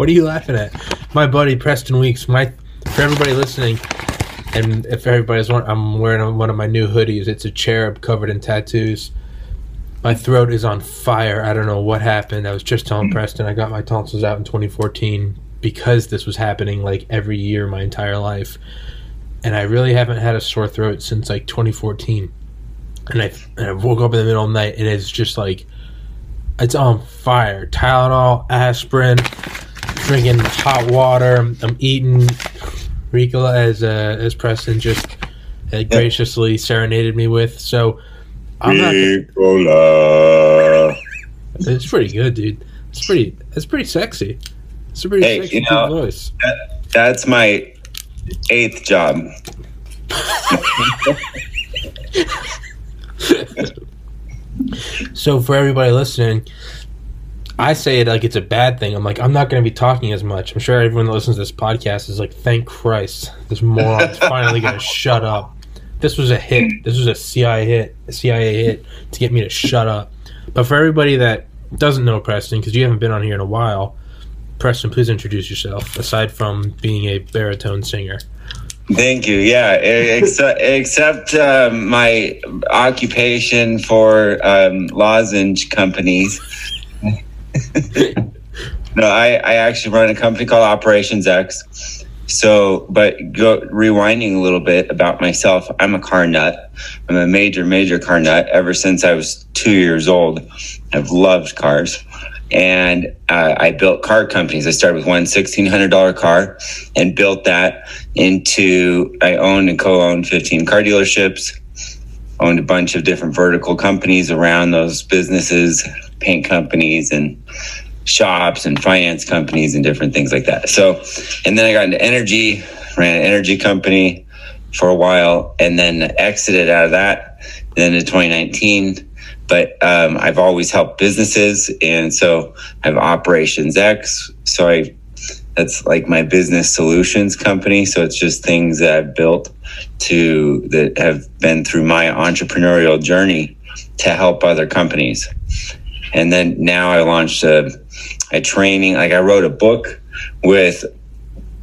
what are you laughing at? My buddy Preston Weekes. My for everybody listening, and if everybody's wondering, I'm wearing one of my new hoodies. It's a cherub covered in tattoos. My throat is on fire. I don't know what happened. I was just telling hmm. Preston I got my tonsils out in 2014 because this was happening like every year my entire life. And I really haven't had a sore throat since like 2014. And I, and I woke up in the middle of the night and it's just like, it's on fire. Tylenol, aspirin, drinking hot water. I'm eating Ricola as, uh, as Preston just uh, graciously serenaded me with. So I'm not. Ricola. It's pretty good, dude. It's pretty. It's pretty sexy. It's a pretty hey, sexy you know, voice. That, that's my eighth job. so for everybody listening, I say it like it's a bad thing. I'm like, I'm not going to be talking as much. I'm sure everyone that listens to this podcast is like, thank Christ, this moron's finally going to shut up. This was a hit. This was a CIA hit, a CIA hit to get me to shut up. But for everybody that doesn't know Preston, because you haven't been on here in a while, Preston, please introduce yourself. Aside from being a baritone singer. Thank you. Yeah, except, except uh, my occupation for um, lozenge companies. no, I, I actually run a company called Operations X so, but go rewinding a little bit about myself, I'm a car nut. I'm a major, major car nut. Ever since I was two years old, I've loved cars. And uh, I built car companies. I started with one $1,600 car and built that into, I owned and co owned 15 car dealerships, owned a bunch of different vertical companies around those businesses, paint companies, and shops and finance companies and different things like that. So, and then I got into energy, ran an energy company for a while, and then exited out of that. Then in 2019, but um, I've always helped businesses, and so I have Operations X. So I that's like my business solutions company. So it's just things that I've built to that have been through my entrepreneurial journey to help other companies. And then now I launched a a training. Like I wrote a book with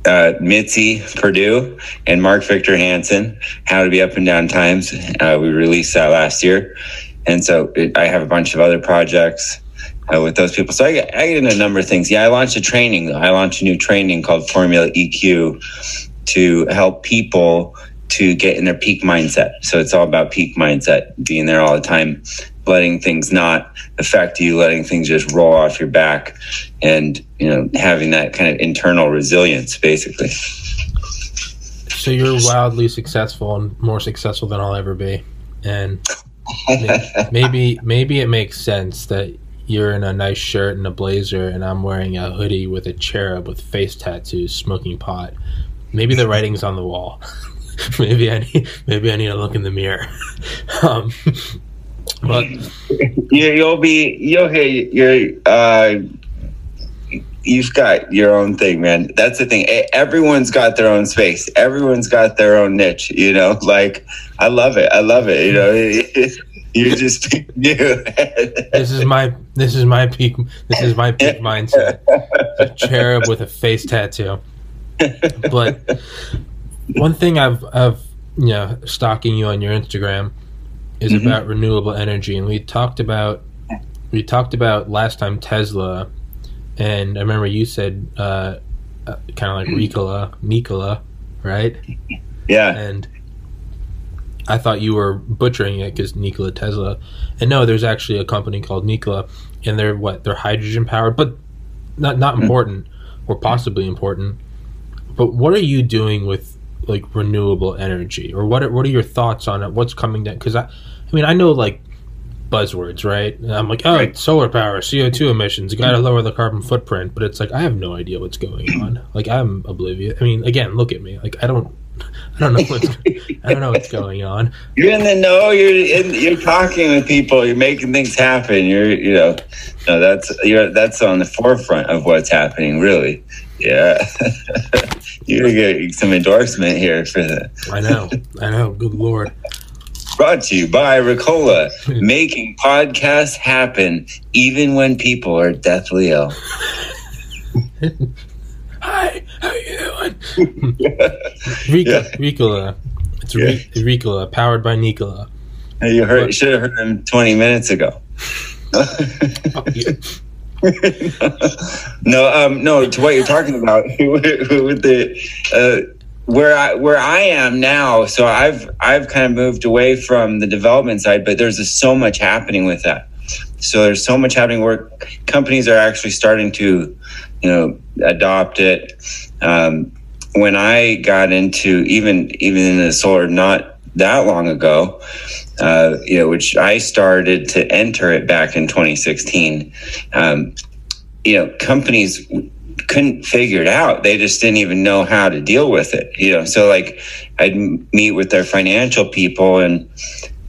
uh, Mitzi Perdue and Mark Victor Hansen, How to Be Up In Down Times. Uh, we released that last year. And so it, I have a bunch of other projects uh, with those people. So I get, I get into a number of things. Yeah, I launched a training. I launched a new training called Formula EQ to help people to get in their peak mindset. So it's all about peak mindset, being there all the time letting things not affect you, letting things just roll off your back, and you know having that kind of internal resilience, basically. So you're wildly successful and more successful than I'll ever be, and maybe maybe it makes sense that you're in a nice shirt and a blazer, and I'm wearing a hoodie with a cherub with face tattoos, smoking pot. Maybe the writing's on the wall. maybe I need maybe I need to look in the mirror. um, but you, will be you'll hear your uh, you've got your own thing, man. That's the thing. Everyone's got their own space. Everyone's got their own niche. You know, like I love it. I love it. You know, you just you. this is my this is my peak. This is my peak mindset. A cherub with a face tattoo. But one thing I've I've you know stalking you on your Instagram is mm-hmm. about renewable energy, and we talked about we talked about last time Tesla, and I remember you said uh, uh, kind of like Ricola, Nikola, right? Yeah, and I thought you were butchering it because Nikola Tesla, and no, there's actually a company called Nikola, and they're what they're hydrogen powered, but not not mm-hmm. important or possibly important. But what are you doing with like renewable energy, or what? Are, what are your thoughts on it? What's coming down? Because I, I mean, I know like buzzwords, right? And I'm like, oh, right. solar power, CO2 emissions, you got to lower the carbon footprint. But it's like I have no idea what's going on. Like I'm oblivious. I mean, again, look at me. Like I don't, I don't know what's, I don't know what's going on. You're in the know. You're in, you're talking with people. You're making things happen. You're, you know, no, that's you're that's on the forefront of what's happening. Really, yeah. You're gonna get some endorsement here for that. I know. I know. Good lord. Brought to you by Ricola, making podcasts happen even when people are deathly ill. Hi, how are you doing? Ricola, Ricola. It's Yeah. Ri- Ricola, powered by Nikola. You heard, should have heard him 20 minutes ago. Oh, yeah. no, um, no. To what you're talking about with the uh, where I where I am now. So I've I've kind of moved away from the development side, but there's just so much happening with that. So there's so much happening where companies are actually starting to, you know, adopt it. Um, when I got into even even in the solar not that long ago, uh, you know, which I started to enter it back in 2016. Um, you know, companies couldn't figure it out. They just didn't even know how to deal with it. You know, so like I'd meet with their financial people, and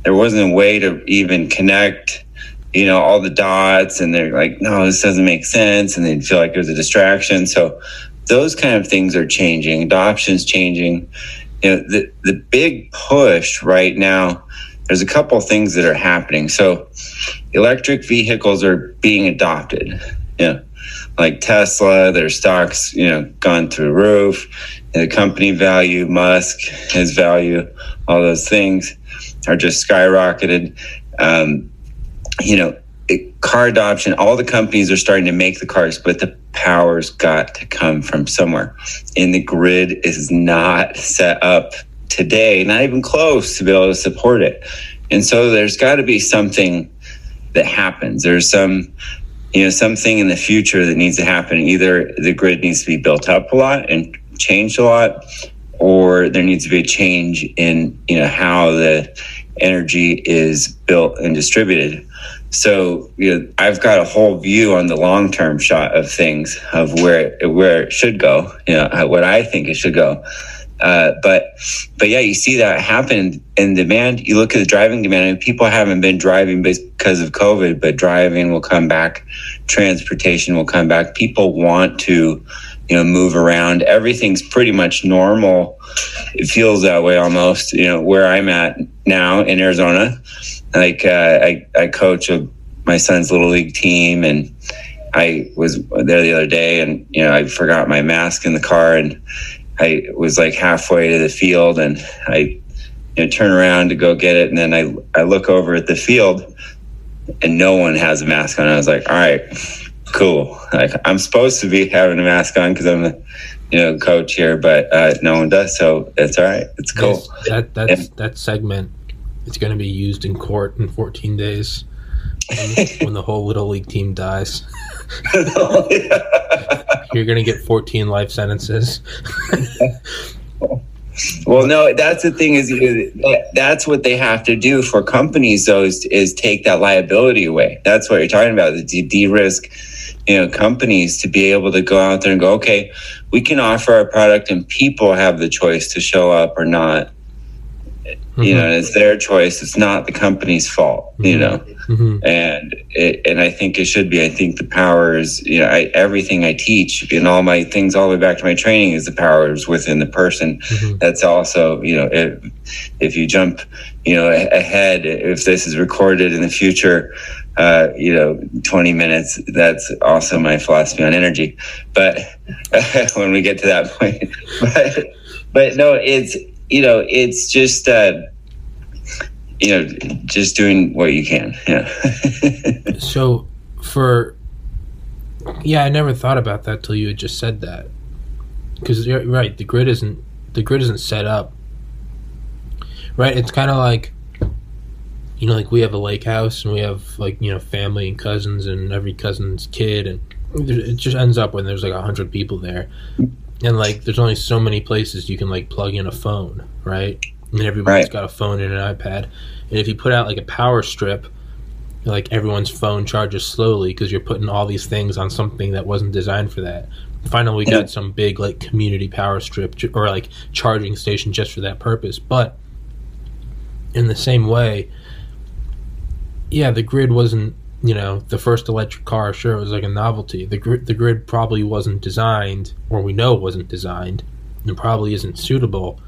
there wasn't a way to even connect. You know, all the dots, and they're like, "No, this doesn't make sense," and they'd feel like it was a distraction. So, those kind of things are changing. Adoption's changing. You know, the the big push right now there's a couple things that are happening. So, electric vehicles are being adopted. Yeah, like Tesla, their stocks, you know, gone through the roof. The company value, Musk, his value, all those things are just skyrocketed. Um, you know, it, car adoption. All the companies are starting to make the cars, but the power's got to come from somewhere, and the grid is not set up today, not even close to be able to support it. And so there's got to be something that happens. There's some, you know, something in the future that needs to happen. Either the grid needs to be built up a lot and changed a lot, or there needs to be a change in, you know, how the energy is built and distributed. So, you know, I've got a whole view on the long term shot of things of where it, where it should go, you know, what I think it should go. Uh, but but yeah, you see that happen in demand. You look at the driving demand, and people haven't been driving because of COVID, but driving will come back, transportation will come back. People want to, you know, move around. Everything's pretty much normal. It feels that way almost. You know, where I'm at now in Arizona, like uh, I I coach a, my son's little league team, and I was there the other day, and you know, I forgot my mask in the car, and I was like halfway to the field and I you know, turn around to go get it. And then I, I look over at the field and no one has a mask on. I was like, all right, cool. Like I'm supposed to be having a mask on because I'm the, you know, coach here, but uh, no one does. So it's all right. It's cool. That that's that segment is going to be used in court in 14 days when, when the whole little league team dies. You're to get 14 life sentences. Well, no, that's the thing is that's what they have to do for companies. Though is, is take that liability away. That's what you're talking about. The de-risk, you know, companies to be able to go out there and go, okay, we can offer our product, and people have the choice to show up or not. You know, it's their choice. It's not the company's fault. You Mhm. know, Mhm. and it, and I think it should be. I think the power is, you know, I, everything I teach and all my things, all the way back to my training, is the power is within the person. Mhm. That's also, you know, if if you jump, you know, ahead, if this is recorded in the future, uh, you know, twenty minutes. That's also my philosophy on energy. But when we get to that point, but but no, it's you know, it's just. Uh, you know, just doing what you can. Yeah. So, for yeah, I never thought about that till you had just said that. Because you're right, the grid isn't the grid isn't set up. Right, it's kind of like you know, like we have a lake house and we have like you know family and cousins and every cousin's kid and it just ends up when there's like a hundred people there, and like there's only so many places you can like plug in a phone, right? And everybody's Right. got a phone and an iPad, and if you put out like a power strip like everyone's phone charges slowly because you're putting all these things on something that wasn't designed for that. Finally, we Yeah. got some big like community power strip or like charging station just for that purpose. But in the same way, yeah, the grid wasn't you know the first electric car. Sure, it was like a novelty. The grid the grid probably wasn't designed, or we know it wasn't designed, and probably isn't suitable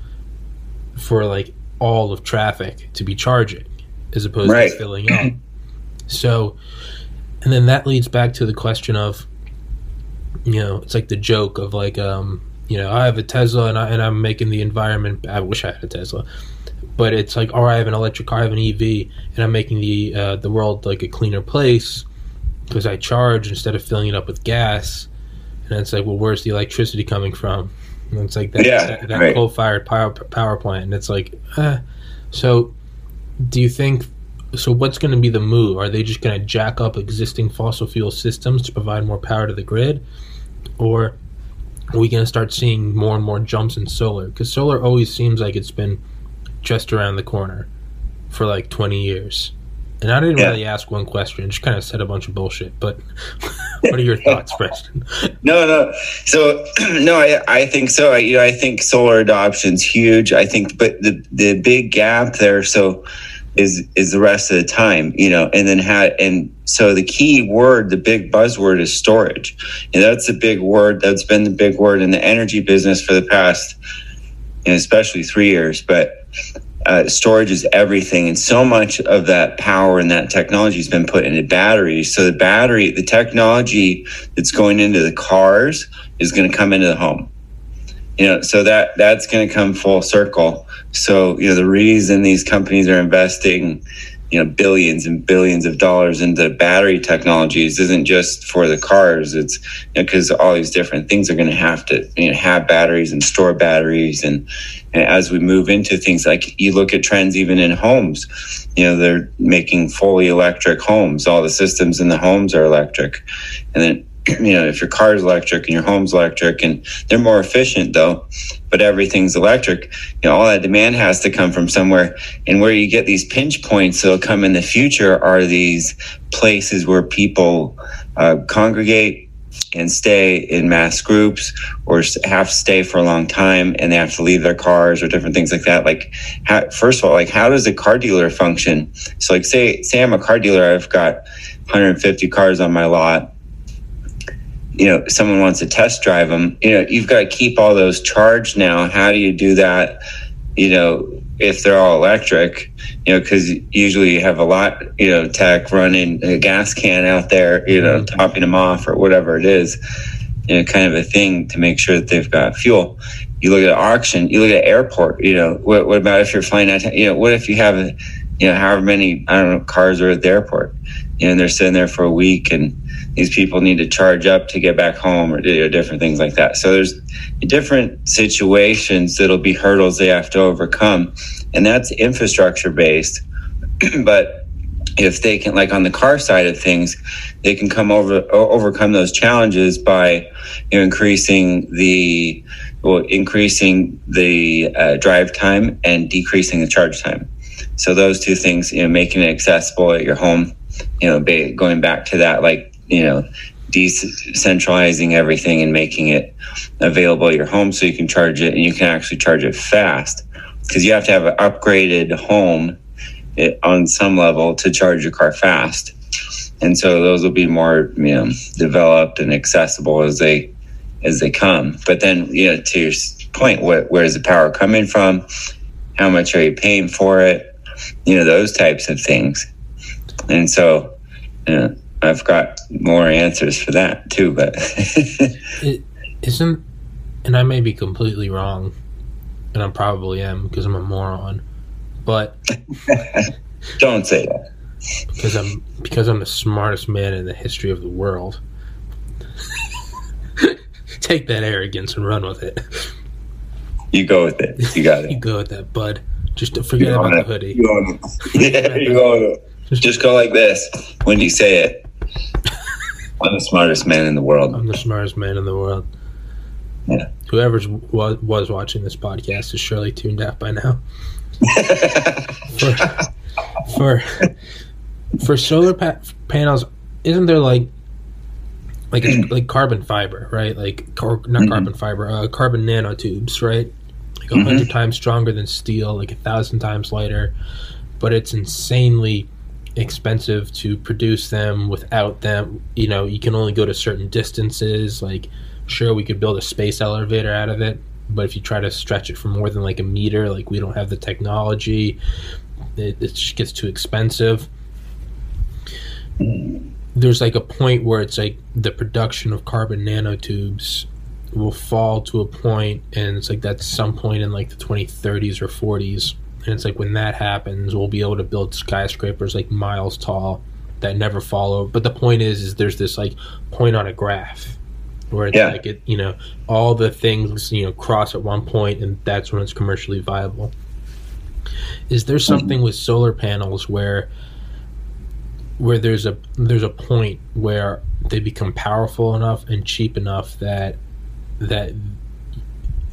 for like all of traffic to be charging as opposed Right. to filling up. So, and then that leads back to the question of you know, it's like the joke of like, um, you know, I have a Tesla and, I, and I'm making the environment. I wish I had a Tesla, but it's like, or I have an electric car, I have an EV, and I'm making the uh, the world like a cleaner place because I charge instead of filling it up with gas. And it's like, well, where's the electricity coming from? And it's like that, Yeah, that, that right. coal-fired power power plant, and it's like, eh. so do you think? So what's going to be the move? Are they just going to jack up existing fossil fuel systems to provide more power to the grid, or are we going to start seeing more and more jumps in solar? Because solar always seems like it's been just around the corner for like 20 years. And I didn't Yeah. really ask one question, just kind of said a bunch of bullshit. But what are your thoughts, Preston? No, no. So no, I I think so. I you know I think solar adoption's huge. I think, but the the big gap there so is is the rest of the time. You know, and then had and so the key word, the big buzzword is storage, and that's the big word. That's been the big word in the energy business for the past, you know, especially three years. But uh, storage is everything, and so much of that power and that technology has been put into batteries. So the battery, the technology that's going into the cars is going to come into the home. You know, so that that's going to come full circle. So you know, the reason these companies are investing, you know, billions and billions of dollars into battery technologies isn't just for the cars. It's because all these different things are going to have to you know, have batteries and store batteries and and as we move into things like you look at trends even in homes, you know, they're making fully electric homes. All the systems in the homes are electric. And then, you know, if your car is electric and your home's electric and they're more efficient though, but everything's electric, you know, all that demand has to come from somewhere. And where you get these pinch points that'll come in the future are these places where people uh, congregate and stay in mass groups or have to stay for a long time and they have to leave their cars or different things like that like how, first of all like how does a car dealer function so like say say i'm a car dealer i've got 150 cars on my lot you know someone wants to test drive them you know you've got to keep all those charged now. How do you do that you know if they're all electric? You know because usually you have a lot you know tech running a gas can out there you know mm-hmm. topping them off or whatever it is you know kind of a thing to make sure that they've got fuel. You look at auction you look at airport you know what, what about if you're flying out you know what if you have you know however many i don't know cars are at the airport? You know and they're sitting there for a week and these people need to charge up to get back home or you different things like that. So there's different situations that'll be hurdles they have to overcome. And that's infrastructure based. But if they can like on the car side of things they can come over overcome those challenges by you know increasing the well increasing the uh, drive time and decreasing the charge time. So those two things you know making it accessible at your home you know going back to that like you know decentralizing everything and making it available at your home so you can charge it and you can actually charge it fast. Because you have to have an upgraded home it, on some level to charge your car fast. And so those will be more you know developed and accessible as they as they come. But then you know to your point what, where is the power coming from? How much are you paying for it? You know those types of things. And so you know, i've got more answers for that too but It isn't, and I may be completely wrong, and I probably am because I'm a moron, but don't say that because I'm because I'm the smartest man in the history of the world. Take that arrogance and run with it. you go with it you got it. You go with that, bud. Just to forget about own the it. hoodie. You own it. yeah, you own it. Just go like this when you say it. I'm the smartest man in the world. I'm the smartest man in the world. Yeah. Whoever's was, was watching this podcast is surely tuned out by now. For for, for solar pa- panels, isn't there like like like carbon fiber, right? Like car- not Mhm. carbon fiber, uh, carbon nanotubes, right? Like a Mhm. 100 times stronger than steel, like a thousand times lighter, but it's insanely expensive to produce them without them. You know you can only go to certain distances. Like sure we could build a space elevator out of it but if you try to stretch it for more than like a meter like we don't have the technology it, it just gets too expensive. There's like a point where it's like the production of carbon nanotubes will fall to a point and it's like that's some point in like the 2030s or 40s and it's like when that happens we'll be able to build skyscrapers like miles tall that never fall over but the point is is there's this like point on a graph where it's Yeah. like it you know all the things you know cross at one point and that's when it's commercially viable is there something with solar panels where where there's a there's a point where they become powerful enough and cheap enough that that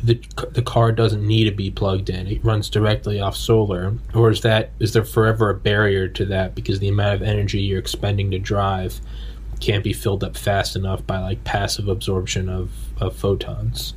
the the car doesn't need to be plugged in it runs directly off solar or is that is there forever a barrier to that because the amount of energy you're expending to drive can't be filled up fast enough by like passive absorption of, of photons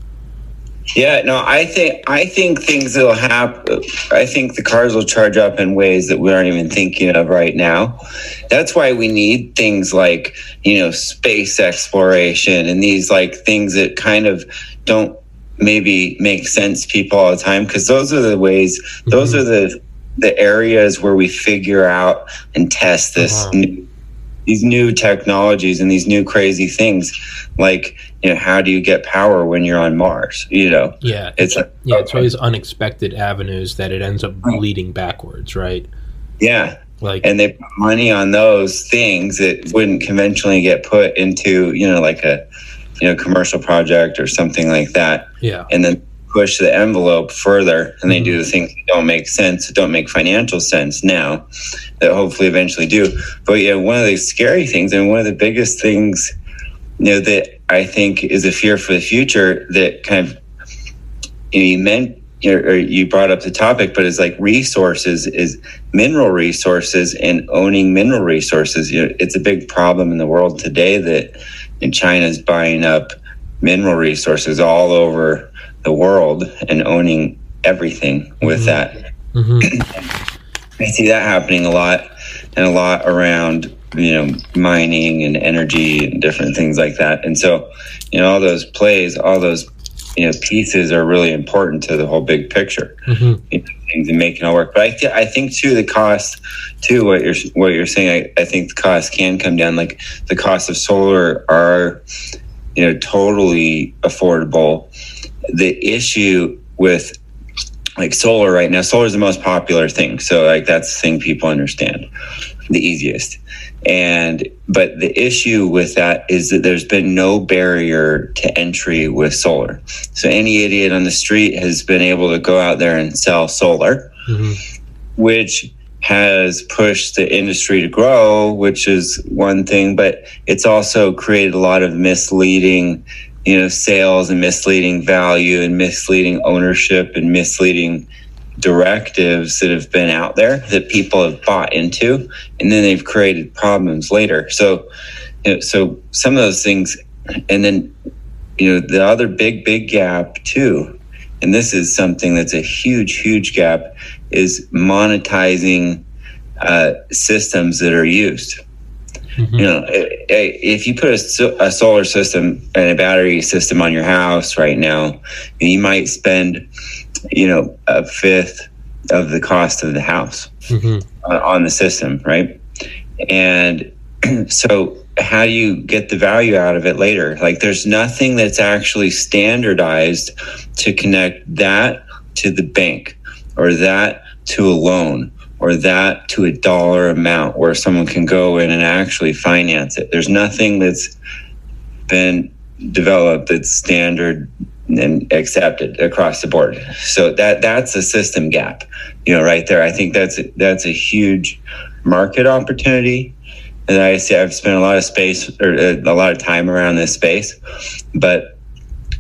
Yeah, no, I think I think things will happen. I think the cars will charge up in ways that we aren't even thinking of right now. That's why we need things like you know space exploration and these like things that kind of don't maybe make sense people all the time because those are the ways. Those are the the areas where we figure out and test this Uh-huh. new, these new technologies and these new crazy things. Like you know how do you get power when you're on mars you know? Yeah. It's like yeah it's always unexpected avenues that it ends up leading backwards right? Yeah. Like and they put money on those things that wouldn't conventionally get put into you know like a you know commercial project or something like that. Yeah. And then push the envelope further and they do the mm-hmm. things that don't make sense that don't make financial sense now that hopefully eventually do. But yeah one of the scary things and one of the biggest things you know that i think is a fear for the future that kind of you, know, you meant or you brought up the topic but it's like resources is mineral resources and owning mineral resources. You know it's a big problem in the world today that and china's buying up mineral resources all over the world and owning everything with Mhm. that. hmm I see that happening a lot and a lot around, you know, mining and energy and different things like that. And so, you know, all those plays, all those, you know, pieces are really important to the whole big picture. hmm you know, things and making it work. But I, th- I think too the cost too what you're what you're saying. I, I think the cost can come down. Like the cost of solar are you know totally affordable. The issue with like solar right now, solar is the most popular thing. So like that's the thing people understand, the easiest. And but the issue with that is that there's been no barrier to entry with solar. So any idiot on the street has been able to go out there and sell solar, hmm which has pushed the industry to grow, which is one thing, but it's also created a lot of misleading, you know, sales and misleading value and misleading ownership and misleading directives that have been out there that people have bought into and then they've created problems later. So you know, so some of those things and then you know the other big big gap too and this is something that's a huge huge gap is monetizing uh, systems that are used hmm you know i- i- if you put a, a solar system and a battery system on your house right now you might spend you know a fifth of the cost of the house hmm on, on the system, right? And so, how do you get the value out of it later? Like, there's nothing that's actually standardized to connect that to the bank or that to a loan or that to a dollar amount where someone can go in and actually finance it. There's nothing that's been developed that's standard and accepted across the board. So that that's a system gap, you know, right there. I think that's a, that's a huge market opportunity. And I see I've spent a lot of space or uh, a lot of time around this space, but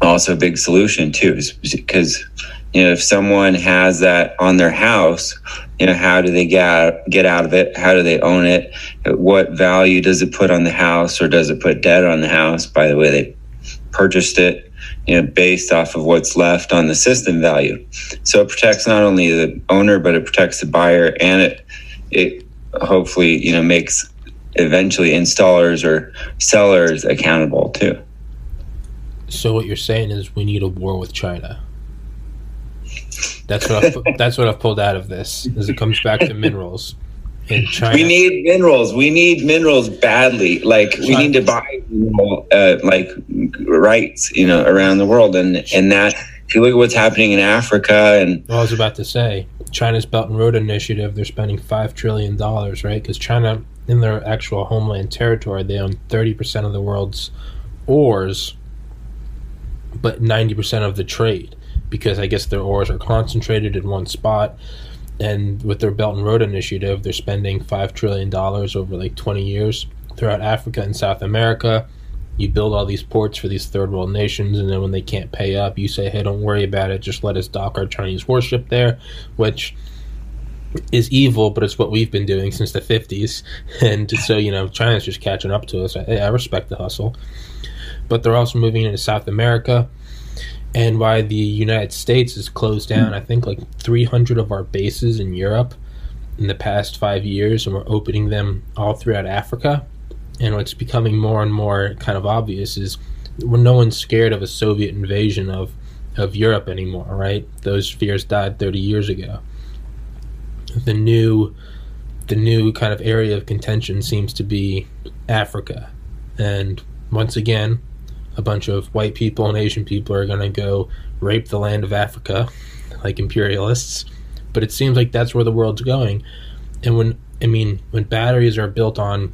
also a big solution too, because you know if someone has that on their house, you know how do they get get out of it? How do they own it? What value does it put on the house, or does it put debt on the house? By the way, they purchased it, you know, based off of what's left on the system value. So it protects not only the owner, but it protects the buyer, and it it hopefully you know makes eventually installers or sellers accountable too. So what you're saying is we need a war with China. That's what I've, that's what I've pulled out of this. Is it comes back to minerals, in China. We need minerals. We need minerals badly. Like we need to buy mineral, uh, like rights, you know, around the world. And and that if you look at what's happening in Africa and Well, I was about to say China's Belt and Road Initiative. They're spending five trillion dollars, right? Because China, in their actual homeland territory, they own thirty percent of the world's ores, but ninety percent of the trade. Because I guess their ores are concentrated in one spot, and with their Belt and Road Initiative, they're spending five trillion dollars over like twenty years throughout Africa and South America. You build all these ports for these third world nations, and then when they can't pay up, you say, "Hey, don't worry about it. Just let us dock our Chinese warship there," which is evil, but it's what we've been doing since the '50s, and so you know, China's just catching up to us. I, I respect the hustle, but they're also moving into South America and why the United States has closed down, I think, like 300 of our bases in Europe in the past five years, and we're opening them all throughout Africa. And what's becoming more and more kind of obvious is when no one's scared of a Soviet invasion of, of Europe anymore, right? Those fears died 30 years ago. The new, the new kind of area of contention seems to be Africa, and once again, a bunch of white people and Asian people are going to go rape the land of Africa like imperialists. But it seems like that's where the world's going. And when, I mean, when batteries are built on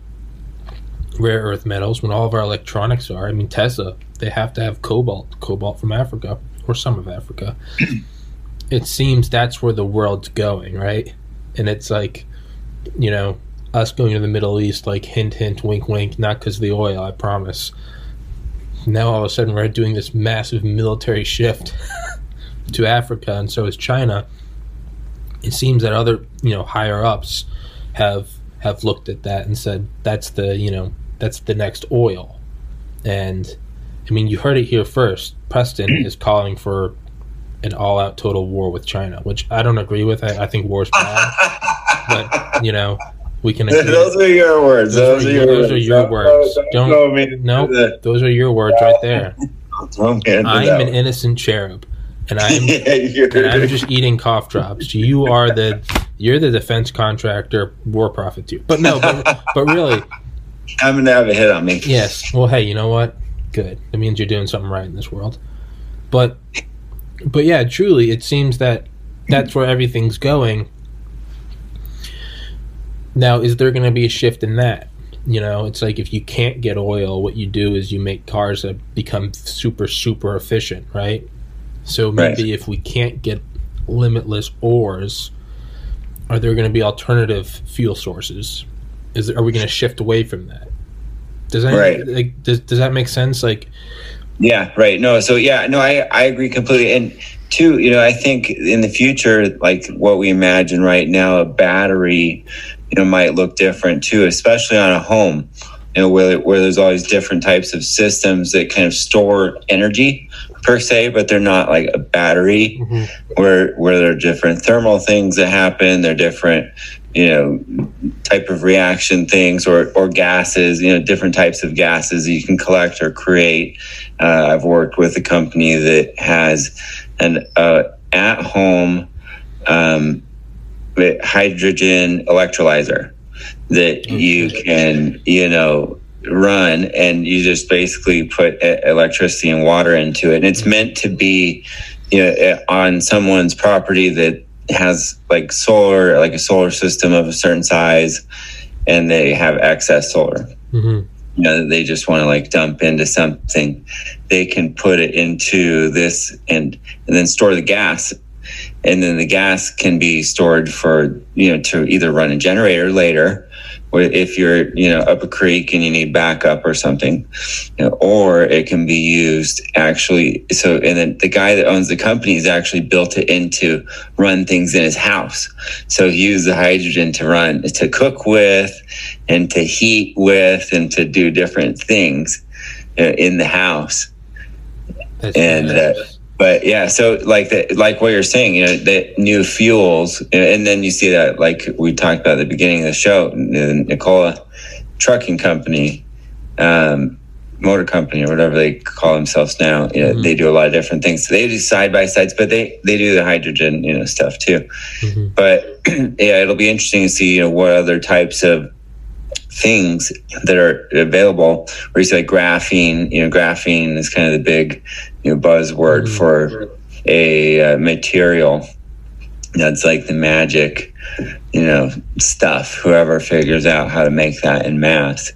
rare earth metals, when all of our electronics are, I mean, Tesla, they have to have cobalt, cobalt from Africa or some of Africa. it seems that's where the world's going, right? And it's like, you know, us going to the Middle East, like hint, hint, wink, wink, not because of the oil, I promise now all of a sudden we're doing this massive military shift to Africa, and so is China. It seems that other you know higher ups have have looked at that and said that's the you know that's the next oil, and I mean you heard it here first. Preston is calling for an all-out total war with China, which I don't agree with. I, I think war is bad, but you know we can those are your words. Those, Those, are, are your, your those are words. your words. Don't, Don't, me to no, that. those are your words right there. Don't I'm an innocent cherub, and I'm Yeah, and I'm just eating cough drops. You are the you're the defense contractor war profiteer. But no, but, but really, I'm gonna have a hit on me. yes. Well, hey, you know what? Good. It means you're doing something right in this world. But but yeah, truly, it seems that that's where everything's going. Now, is there going to be a shift in that? You know, it's like if you can't get oil, what you do is you make cars that become super, super efficient, right? So maybe Right. if we can't get limitless ores, are there going to be alternative fuel sources? Is there, are we going to shift away from that? Does that Right. like does, does that make sense? Like, Yeah, right. No, so yeah, no, I I agree completely. And two, you know, I think in the future, like what we imagine right now, a battery, you know, might look different too, especially on a home. You know, where where there's all these different types of systems that kind of store energy per se, but they're not like a battery where where there are different thermal things that happen. They're different, you know, type of reaction things or or gases. You know, different types of gases you can collect or create. Uh, I've worked with a company that has an uh, at home um, hydrogen electrolyzer that you can you know run and you just basically put electricity and water into it. And it's meant to be you know eh, on someone's property that has like solar like a solar system of a certain size and they have excess solar. Hmm you know they just want to like dump into something. They can put it into this and and then store the gas and then the gas can be stored for you know to either run a generator later or if you're you know up a creek and you need backup or something you know, or it can be used actually so and then the guy that owns the company has actually built it into run things in his house. So he used the hydrogen to run to cook with and to heat with and to do different things uh, in the house. That's And, uh, but yeah so like the, like what you're saying you know the new fuels and then you see that like we talked about at the beginning of the show the Nikola trucking company um, motor company or whatever they call themselves now. You know, Mhm. They do a lot of different things. So they do side by sides, but they they do the hydrogen you know stuff too. Mhm. But yeah, it'll be interesting to see you know what other types of things that are available. Where you say like graphene, you know, graphene is kind of the big you know buzzword Mhm. for a uh, material that's like the magic you know stuff whoever figures out how to make that in mass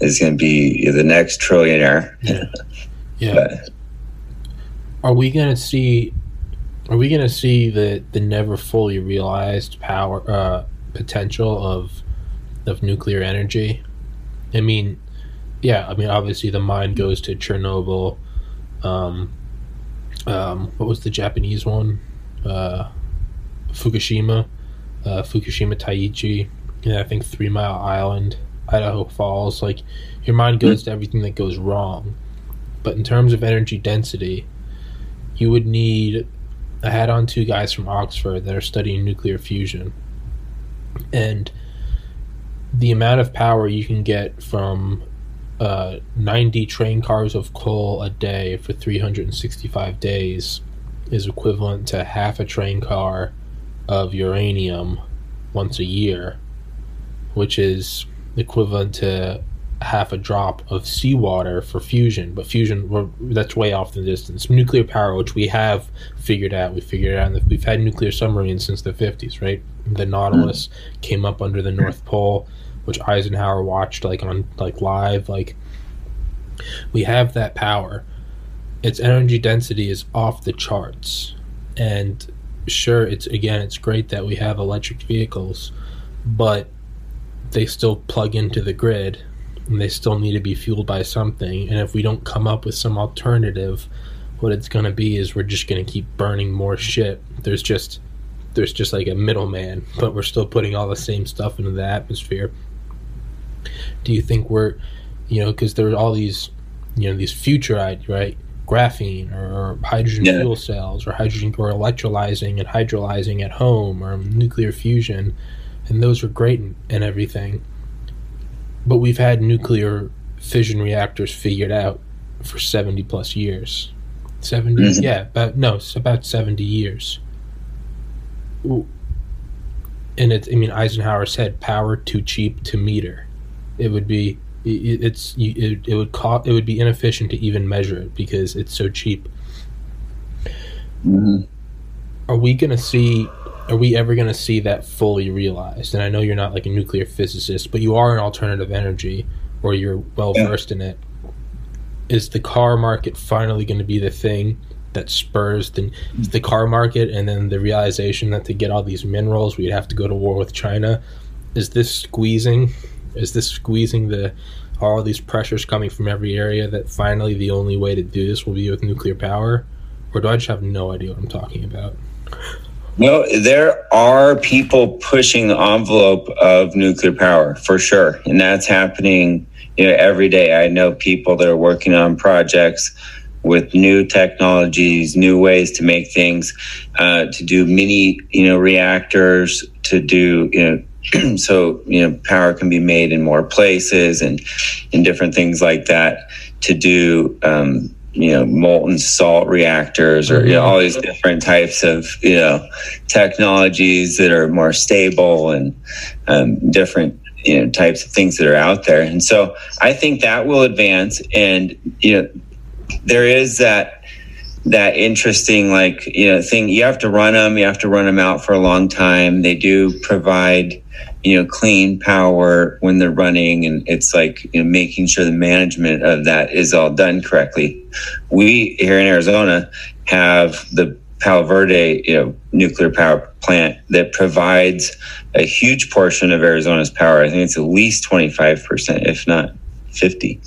is going to be the next trillionaire Yeah. but Are we gonna see? Are we gonna see the the never fully realized power uh, potential of of nuclear energy? I mean, yeah. I mean, obviously, the mind goes to Chernobyl. Um, um, what was the Japanese one? Uh, Fukushima, uh, Fukushima Daiichi. Yeah, I think Three Mile Island, Idaho Falls. Like, your mind goes to everything that goes wrong. But in terms of energy density, you would need. I had on two guys from Oxford that are studying nuclear fusion, and the amount of power you can get from uh, 90 train cars of coal a day for 365 days is equivalent to half a train car of uranium once a year, which is equivalent to half a drop of seawater for fusion. But fusion, that's way off in the distance. Nuclear power, which we have figured out, we figured out. that We've had nuclear submarines since the 50s, right? The Nautilus came up under the North Pole, which Eisenhower watched like on like live. Like we have that power. Its energy density is off the charts, and sure, it's again, it's great that we have electric vehicles, but they still plug into the grid and they still need to be fueled by something. And if we don't come up with some alternative, what it's going to be is we're just going to keep burning more shit. There's just there's just like a middleman, but we're still putting all the same stuff into the atmosphere. Do you think we're, you know, because there's all these, you know, these future ideas, right? Graphene or, hydrogen Yeah. fuel cells or hydrogen or electrolyzing and hydrolyzing at home or nuclear fusion, and those are great and, and everything. But we've had nuclear fission reactors figured out for 70 plus years. 70? Mhm. Yeah, about, no, it's about 70 years. And it's, I mean, Eisenhower said power too cheap to meter. It would be, it's, it, it would cost, it would be inefficient to even measure it because it's so cheap. Mhm. Are we going to see, are we ever going to see that fully realized? And I know you're not like a nuclear physicist, but you are an alternative energy or you're well versed in it. Is the car market finally going to be the thing that spurs the, the car market and then the realization that to get all these minerals we'd have to go to war with China? Is this squeezing? Is this squeezing the all these pressures coming from every area that finally the only way to do this will be with nuclear power? Or do I just have no idea what I'm talking about? No, there are people pushing the envelope of nuclear power for sure, and that's happening. You know, every day. I know people that are working on projects with new technologies, new ways to make things, uh, to do mini, you know, reactors, to do, you know, so you know, power can be made in more places and and different things like that. To do, um, you know, molten salt reactors or you know, all these different types of you know technologies that are more stable and um, different you know types of things that are out there. And so I think that will advance. And you know, there is that that interesting like you know thing. You have to run them. You have to run them out for a long time. They do provide you know clean power when they're running and it's like you know making sure the management of that is all done correctly. We here in arizona have the palo verde you know nuclear power plant that provides a huge portion of arizona's power. I think it's at least 25% if not 50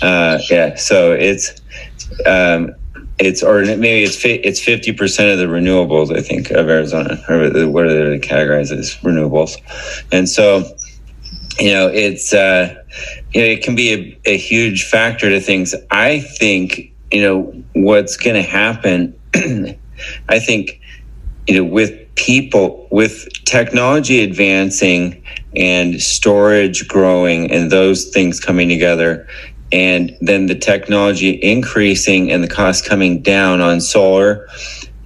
uh, yeah so it's um, it's or maybe it's fi- it's fifty percent of the renewables. I think of Arizona, or what are they categorized as renewables? And so, you know, it's uh, you know, it can be a, a huge factor to things. I think you know what's going to happen. I think you know with people with technology advancing and storage growing and those things coming together and then the technology increasing and the cost coming down on solar.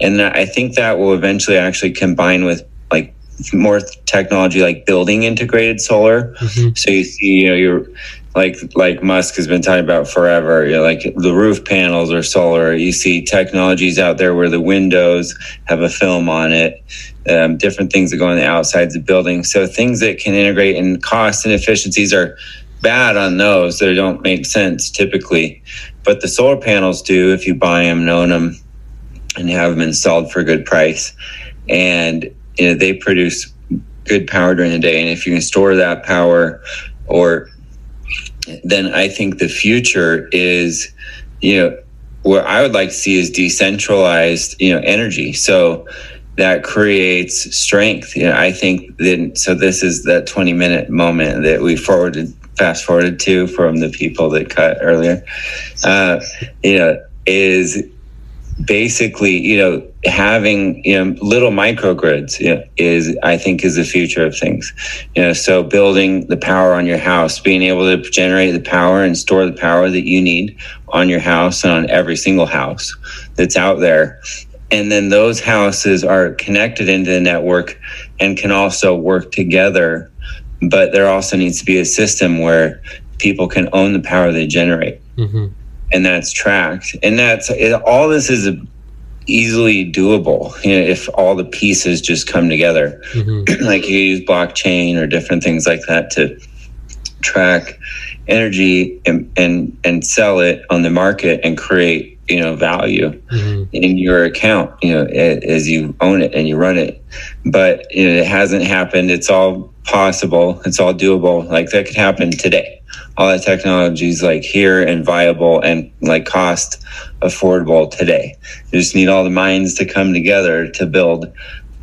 And I think that will eventually actually combine with like more technology like building integrated solar. Mm-hmm. So you see, you know, you're like like Musk has been talking about forever. You know, like the roof panels are solar. You see technologies out there where the windows have a film on it. Um, different things that go on the outsides of buildings. So things that can integrate and cost and efficiencies are bad on those. They don't make sense typically, but the solar panels do if you buy them, own them, and have them installed for a good price. And you know, they produce good power during the day. And if you can store that power or then I think the future is, you know, what I would like to see is decentralized, you know, energy. So that creates strength. You know, I think then so this is that 20 minute moment that we forwarded fast forwarded to from the people that cut earlier. Uh, you know, is basically, you know, having you know little microgrids you know, is I think is the future of things. You know, so building the power on your house, being able to generate the power and store the power that you need on your house and on every single house that's out there. And then those houses are connected into the network and can also work together. But there also needs to be a system where people can own the power they generate. Mm-hmm and that's tracked. And that's it, all this is easily doable you know, if all the pieces just come together. Mm-hmm. like you use blockchain or different things like that to track energy and, and and sell it on the market and create you know value mm-hmm. in your account you know as you own it and you run it but you know, it hasn't happened it's all possible it's all doable like that could happen today all that technology is like here and viable and like cost affordable today. You just need all the minds to come together to build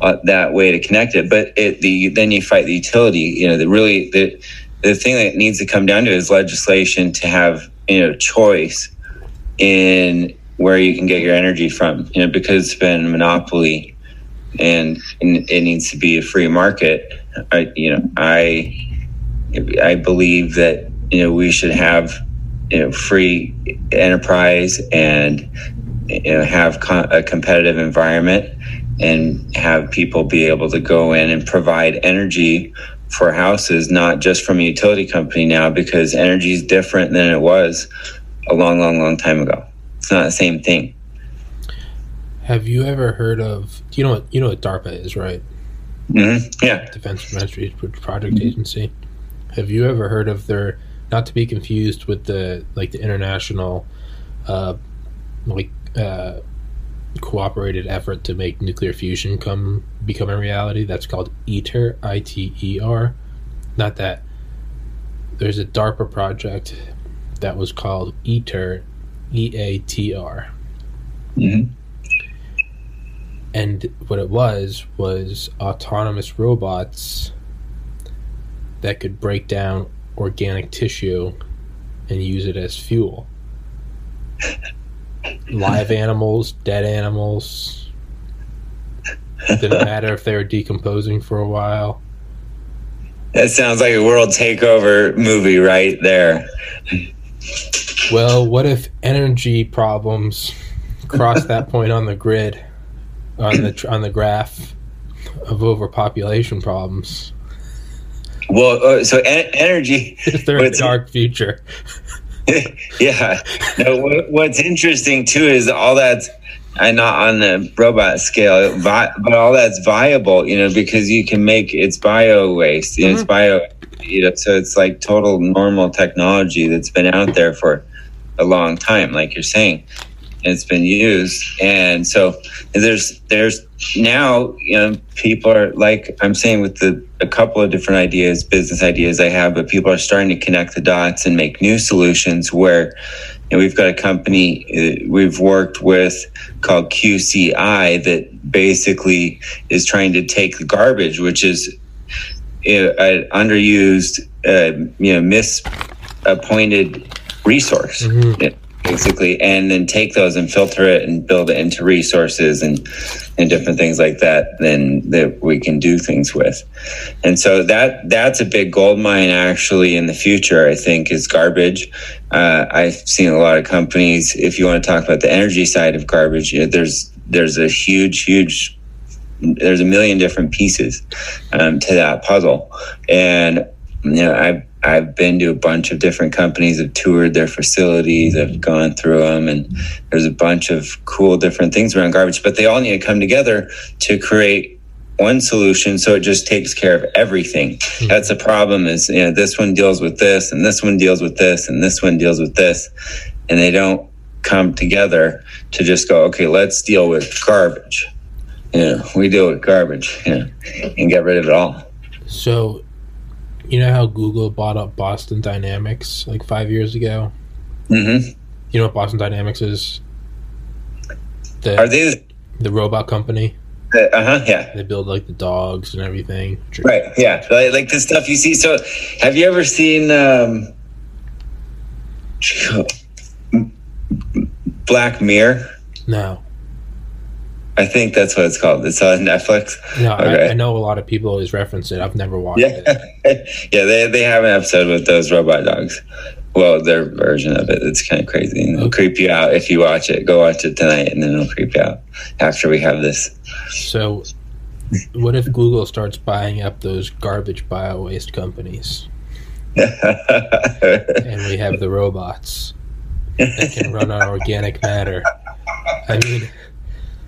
uh, that way to connect it. But it, the then you fight the utility. You know, the really the the thing that needs to come down to is legislation to have you know choice in where you can get your energy from. You know, because it's been monopoly and, and it needs to be a free market. I you know I I believe that you know we should have you know free enterprise and you know have a competitive environment and have people be able to go in and provide energy for houses not just from a utility company now because energy is different than it was a long long long time ago it's not the same thing have you ever heard of you know what you know what darpa is right mm-hmm. yeah defense ministry project agency have you ever heard of their not to be confused with the like the international uh, like uh, cooperated effort to make nuclear fusion come become a reality. That's called ITER, I T E R. Not that. There's a DARPA project that was called EATR, E A T R. Mm-hmm. And what it was was autonomous robots that could break down organic tissue and use it as fuel. Live animals, dead animals. It Didn't matter if they were decomposing for a while. That sounds like a world takeover movie right there. Well, what if energy problems cross that point on the grid, on the on the graph of overpopulation problems? Well, uh, so en- energy. Is there a dark future? yeah. No. What, what's interesting too is all that's and not on the robot scale, but all that's viable. You know, because you can make it's bio waste. You know, mm-hmm. It's bio. You know, so it's like total normal technology that's been out there for a long time, like you're saying it's been used. And so there's there's now you know people are like I'm saying with the a couple of different ideas, business ideas I have, but people are starting to connect the dots and make new solutions where. And we've got a company uh, we've worked with called QCI that basically is trying to take the garbage, which is an underused, uh, you know, misappointed resource. Mm-hmm basically, and then take those and filter it and build it into resources and and different things like that. Then that we can do things with, and so that that's a big gold mine actually in the future. I think is garbage. Uh, I've seen a lot of companies. If you want to talk about the energy side of garbage, you know, there's there's a huge huge there's a million different pieces um, to that puzzle, and you know I've I've been to a bunch of different companies, have toured their facilities, I've gone through them, and there's a bunch of cool different things around garbage, but they all need to come together to create one solution so it just takes care of everything. Mm-hmm. That's the problem is, you know, this one deals with this, and this one deals with this, and this one deals with this, and they don't come together to just go, okay, let's deal with garbage. Know, we deal with garbage, know, and get rid of it all. So you know how Google bought up Boston Dynamics like five years ago? Mm-hmm. You know what Boston Dynamics is? The, Are they the robot company? Uh huh. Yeah. They build like the dogs and everything. Right. Yeah. Like, like the stuff you see. So, have you ever seen um, Black Mirror? No. I think that's what it's called. It's on Netflix. No, okay. I, I, know a lot of people always reference it. I've never watched yeah. it. yeah, they, they have an episode with those robot dogs. Well, their version of it. It's kind of crazy. And it'll okay. creep you out if you watch it. Go watch it tonight, and then it'll creep you out after we have this. So, what if Google starts buying up those garbage bio waste companies? and we have the robots that can run on organic matter. I mean,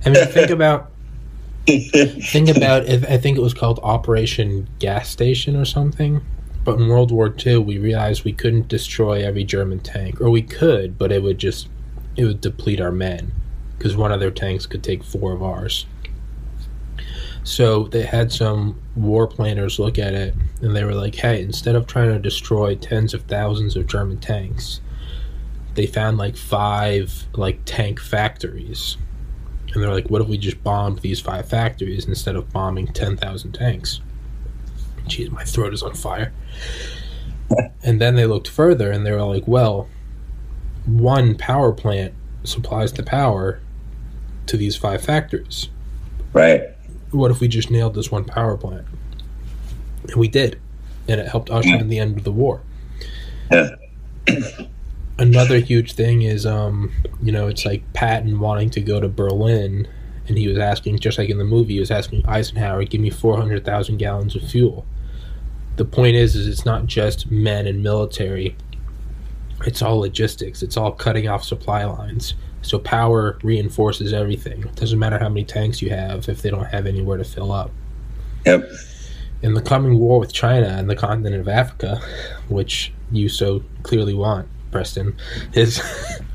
I mean, think about think about if I think it was called Operation Gas Station or something. But in World War II, we realized we couldn't destroy every German tank, or we could, but it would just it would deplete our men because one of their tanks could take four of ours. So they had some war planners look at it, and they were like, "Hey, instead of trying to destroy tens of thousands of German tanks, they found like five like tank factories." And they're like, what if we just bombed these five factories instead of bombing 10,000 tanks? Jeez, my throat is on fire. and then they looked further and they were like, well, one power plant supplies the power to these five factories. Right. What if we just nailed this one power plant? And we did. And it helped usher in the end of the war. Yeah another huge thing is um you know it's like patton wanting to go to berlin and he was asking just like in the movie he was asking eisenhower give me 400000 gallons of fuel. The point is is it's not just men and military. It's all logistics. It's all cutting off supply lines. So power reinforces everything. It doesn't matter how many tanks you have if they don't have anywhere to fill up. Yep. In the coming war with china and the continent of africa which you so clearly want Preston. His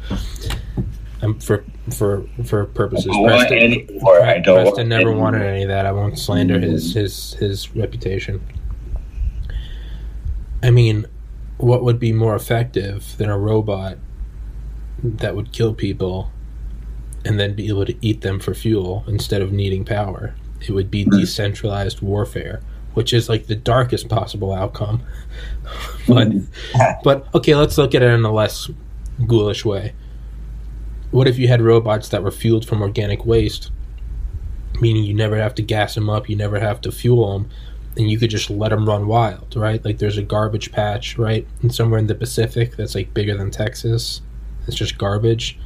um, for for for purposes. Preston, Preston never wanted any of that. I won't slander his his his reputation. I mean, what would be more effective than a robot that would kill people and then be able to eat them for fuel instead of needing power? It would be hmm. decentralized warfare which is like the darkest possible outcome. but but okay, let's look at it in a less ghoulish way. What if you had robots that were fueled from organic waste, meaning you never have to gas them up, you never have to fuel them, and you could just let them run wild, right? Like there's a garbage patch, right, and somewhere in the Pacific that's like bigger than Texas. It's just garbage.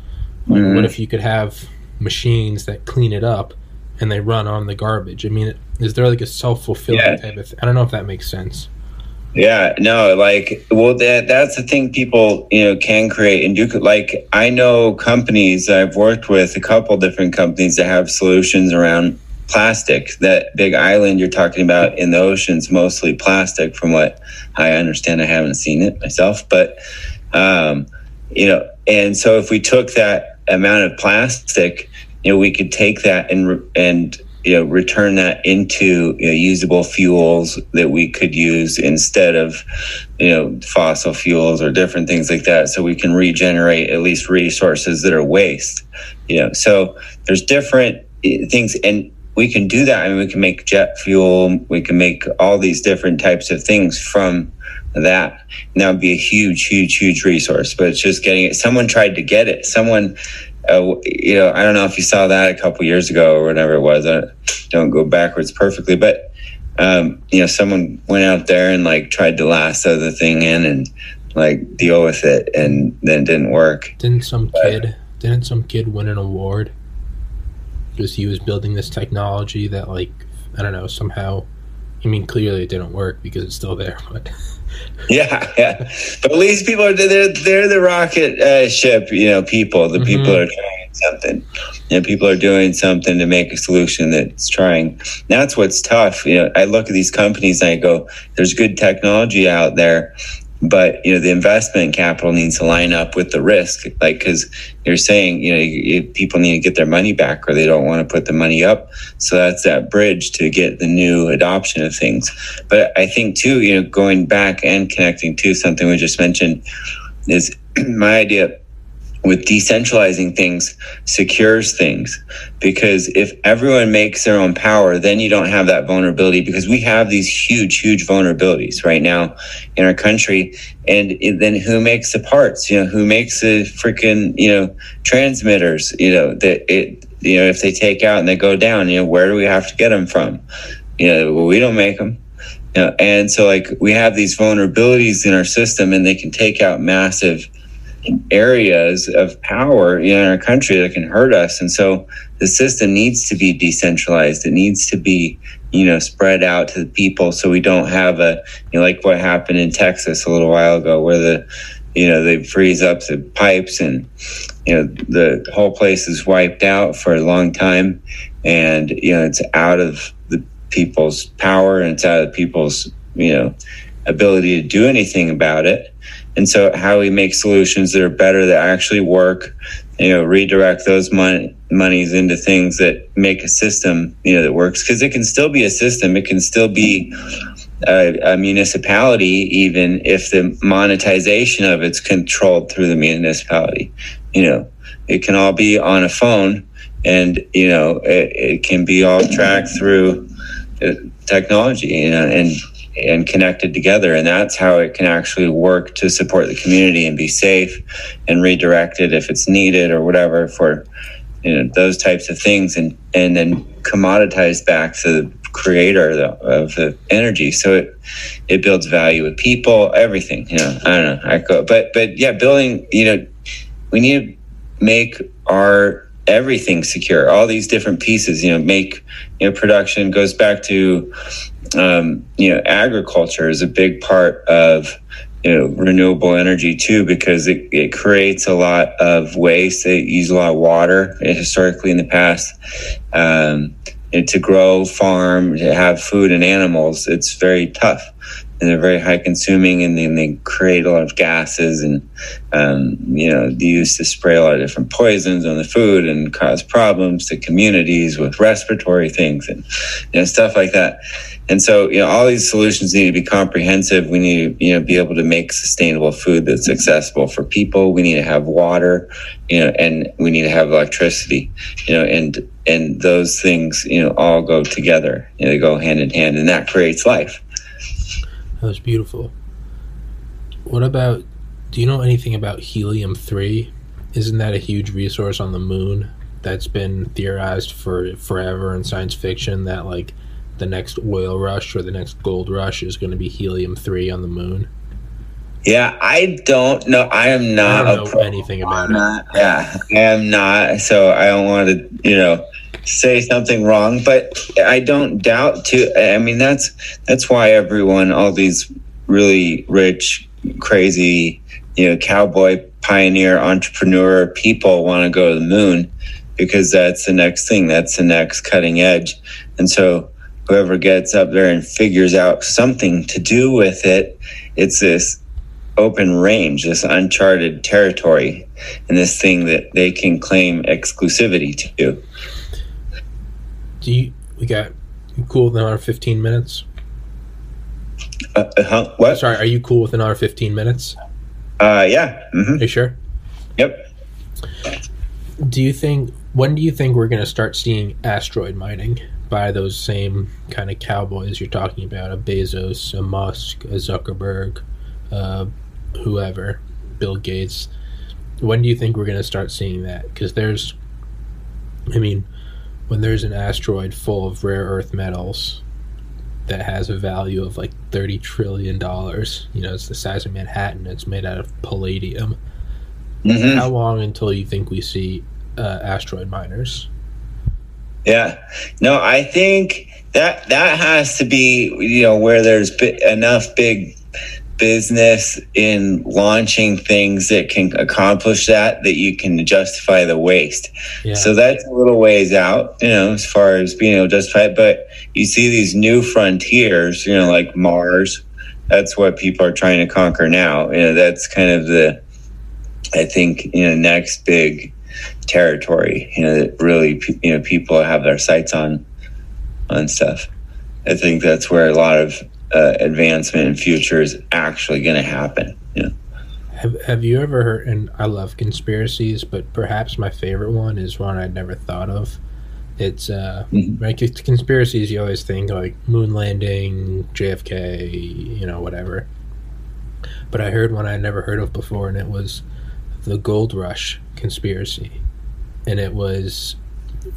mm-hmm. What if you could have machines that clean it up and they run on the garbage? I mean, is there like a self fulfilling yeah. type of? Th- I don't know if that makes sense. Yeah, no, like, well, that that's the thing people you know can create and do. Like, I know companies I've worked with a couple different companies that have solutions around plastic. That big island you're talking about in the oceans, mostly plastic, from what I understand. I haven't seen it myself, but um, you know, and so if we took that amount of plastic, you know, we could take that and and you know return that into you know, usable fuels that we could use instead of you know fossil fuels or different things like that so we can regenerate at least resources that are waste you know so there's different eh, things and we can do that i mean we can make jet fuel we can make all these different types of things from that. And that would be a huge, huge, huge resource. But it's just getting it. Someone tried to get it. Someone, uh, you know, I don't know if you saw that a couple years ago or whatever it was. I don't go backwards perfectly, but um, you know, someone went out there and like tried to lasso the thing in and like deal with it, and then it didn't work. Didn't some kid? Didn't some kid win an award? Because he was building this technology that, like, I don't know, somehow. I mean, clearly it didn't work because it's still there, but. yeah, yeah, but at least people are they're they're the rocket uh, ship, you know. People, the mm-hmm. people are trying something, and people are doing something to make a solution that's trying. That's what's tough. You know, I look at these companies and I go, "There's good technology out there, but you know the investment capital needs to line up with the risk. Like because you're saying you know you, people need to get their money back or they don't want to put the money up. So that's that bridge to get the new adoption of things. But i think too you know going back and connecting to something we just mentioned is my idea with decentralizing things secures things. Because if everyone makes their own power then you don't have that vulnerability because we have these huge huge vulnerabilities right now in our country. And then who makes the parts? You know who makes the freaking you know transmitters you know that it you know if they take out and they go down you know where do we have to get them from? You know well, we don't make them you know, and so like we have these vulnerabilities in our system and they can take out massive areas of power in our country that can hurt us. And so the system needs to be decentralized. It needs to be, you know, spread out to the people so we don't have a, you know, like what happened in Texas a little while ago where the, you know, they freeze up the pipes and, you know, the whole place is wiped out for a long time. And, you know, it's out of the people's power and it's out of the people's, you know, ability to do anything about it. And so, how we make solutions that are better, that actually work, you know, redirect those monies into things that make a system, you know, that works. Because it can still be a system. It can still be a, a, municipality, even if the monetization of it's controlled through the municipality. You know, it can all be on a phone, and you know, it, it can be all tracked through uh, technology. You know, and and connected together. And that's how it can actually work to support the community and be safe and redirected if it's needed or whatever for you know those types of things. And and then commoditized back to the creator of the, of the energy. So it it builds value with people everything you know i don't know i go but but yeah building you know we need to make our everything secure. All these different pieces you know make you know production goes back to um, you know, agriculture is a big part of you know renewable energy too because it, it creates a lot of waste. They use a lot of water historically in the past. Um, and to grow, farm, to have food and animals, it's very tough and they're very high consuming and then they create a lot of gases and um, you know they used to spray a lot of different poisons on the food and cause problems to communities with respiratory things and you know stuff like that and so you know all these solutions need to be comprehensive we need to you know be able to make sustainable food that's accessible for people we need to have water you know and we need to have electricity you know and and those things you know all go together you know, they go hand in hand and that creates life that was beautiful. What about? Do you know anything about helium three? Isn't that a huge resource on the moon that's been theorized for forever in science fiction? That like the next oil rush or the next gold rush is going to be helium three on the moon. Yeah, I don't know. I am not I know anything about it. Yeah, I am not. So I don't want to, you know, say something wrong, but I don't doubt to. I mean, that's that's why everyone, all these really rich, crazy, you know, cowboy, pioneer, entrepreneur people want to go to the moon because that's the next thing. That's the next cutting edge, and so whoever gets up there and figures out something to do with it, it's this open range, this uncharted territory, and this thing that they can claim exclusivity to. Do you, we got you cool with another 15 minutes? Uh, uh, huh? What? Sorry, are you cool with another 15 minutes? Uh, yeah. Mm-hmm. You sure? Yep. Do you think, when do you think we're going to start seeing asteroid mining by those same kind of cowboys you're talking about? A Bezos, a Musk, a Zuckerberg, uh, whoever, Bill Gates. When do you think we're going to start seeing that? Because there's, I mean, when there's an asteroid full of rare earth metals that has a value of like thirty trillion dollars, you know, it's the size of Manhattan. It's made out of palladium. Mhm. How long until you think we see uh, asteroid miners? Yeah. No, I think that that has to be you know where there's bi- enough big business in launching things that can accomplish that that you can justify the waste. Yeah. So that's a little ways out, you know, as far as being able to justify it. But you see these new frontiers, you know, like Mars. That's what people are trying to conquer now. You know, that's kind of the, I think, you know, next big territory. You know, that really, you know, people have their sights on, on stuff. I think that's where a lot of uh, advancement in future is actually going to happen. You know? Have Have you ever heard? And I love conspiracies, but perhaps my favorite one is one I'd never thought of. It's uh, Mhm. right. 'cause Conspiracies, you always think like moon landing, JFK, you know, whatever. But I heard one I'd never heard of before, and it was the gold rush conspiracy, and it was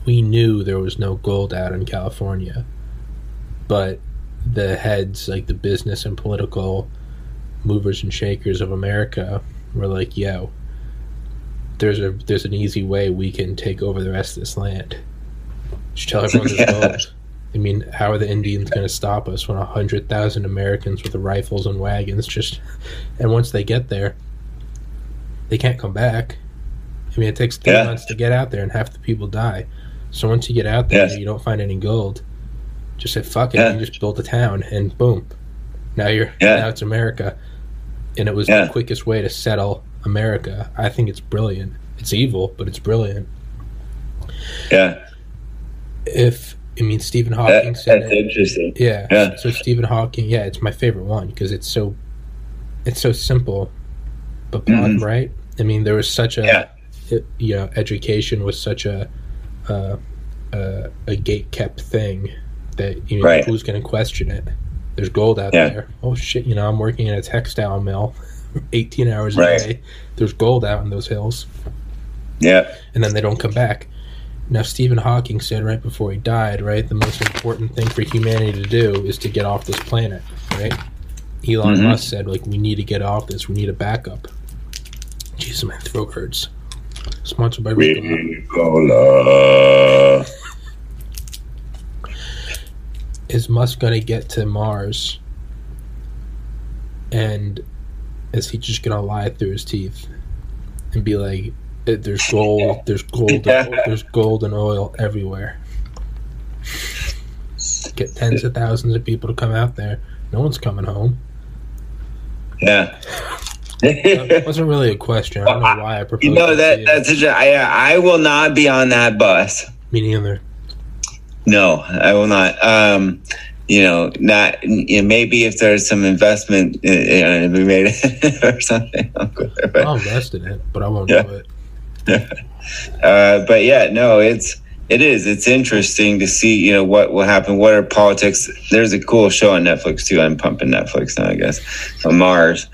we knew there was no gold out in California, but the heads, like the business and political movers and shakers of America were like, "Yo, there's a there's an easy way we can take over the rest of this land. Just tell everyone there's Yeah. gold." I mean, how are the Indians going to stop us when a hundred thousand Americans with rifles and wagons just, and once they get there, they can't come back. I mean, it takes three Yeah. months to get out there, and half the people die. So once you get out there, Yes. you don't find any gold. Just say fuck it. Yeah. You just build a town, and boom, now you're Yeah. now it's America, and it was the quickest way to settle America. I think it's brilliant. It's evil, but it's brilliant. Yeah. If I mean Stephen That, Hawking said that's it. interesting. Yeah. Yeah. So Stephen Hawking, yeah, it's my favorite one because it's so, it's so simple, but Mhm. right? I mean, there was such a, Yeah. You know, education was such a, uh, uh, a gate kept thing that you know Right. who's going to question it. There's gold out Yeah. there. Oh shit! You know, I'm working in a textile mill, 18 hours a Right. day. There's gold out in those hills Yeah. and then they don't come back. Now, Stephen Hawking said right before he died, right, the most important thing for humanity to do is to get off this planet, right? Elon Mhm. Musk said, like, we need to get off this, we need a backup. Jesus, my throat hurts. Sponsored by Ricola. Ricola. Is Musk going to get to Mars? And is he just going to lie through his teeth and be like, "Eh, there's gold, there's gold, there's gold and oil everywhere? Get tens of thousands of people to come out there. No one's coming home. Yeah. That wasn't really a question. I don't know why I proposed you know that that's a, I I will not be on that bus. Me neither. No, I will not. Um, you know, not you know, maybe if there's some investment uh, you know, to be made or something. I'll there, but- I'll invest in it, but I won't Yeah. do it. uh, but yeah, no, it's it is. It's interesting to see, you know, what will happen. What are politics? There's a cool show on Netflix too. I'm pumping Netflix now, I guess. On Mars,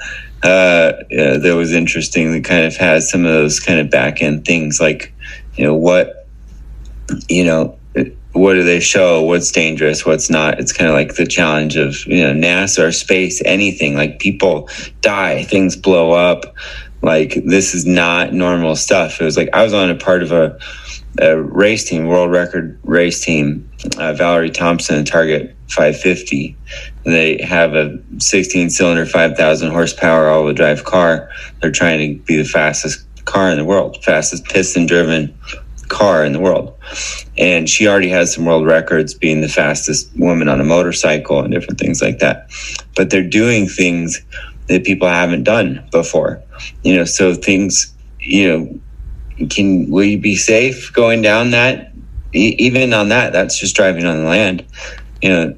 uh, that was interesting. That kind of has some of those kind of back end things, like, you know, what, you know, what do they show? What's dangerous? What's not? It's kind of like the challenge of you know NASA or space. Anything like people die, things blow up like this is not normal stuff. It was like I was on a part of a, a race team, world record race team. Uh, Valerie Thompson, Target 550. They have a 16 cylinder, 5,000 horsepower all wheel drive car. They're trying to be the fastest car in the world, fastest piston driven car in the world. And she already has some world records being the fastest woman on a motorcycle and different things like that. But they're doing things that people haven't done before. You know, so things, you know, can will you be safe going down that? Even on that, that's just driving on the land. You know,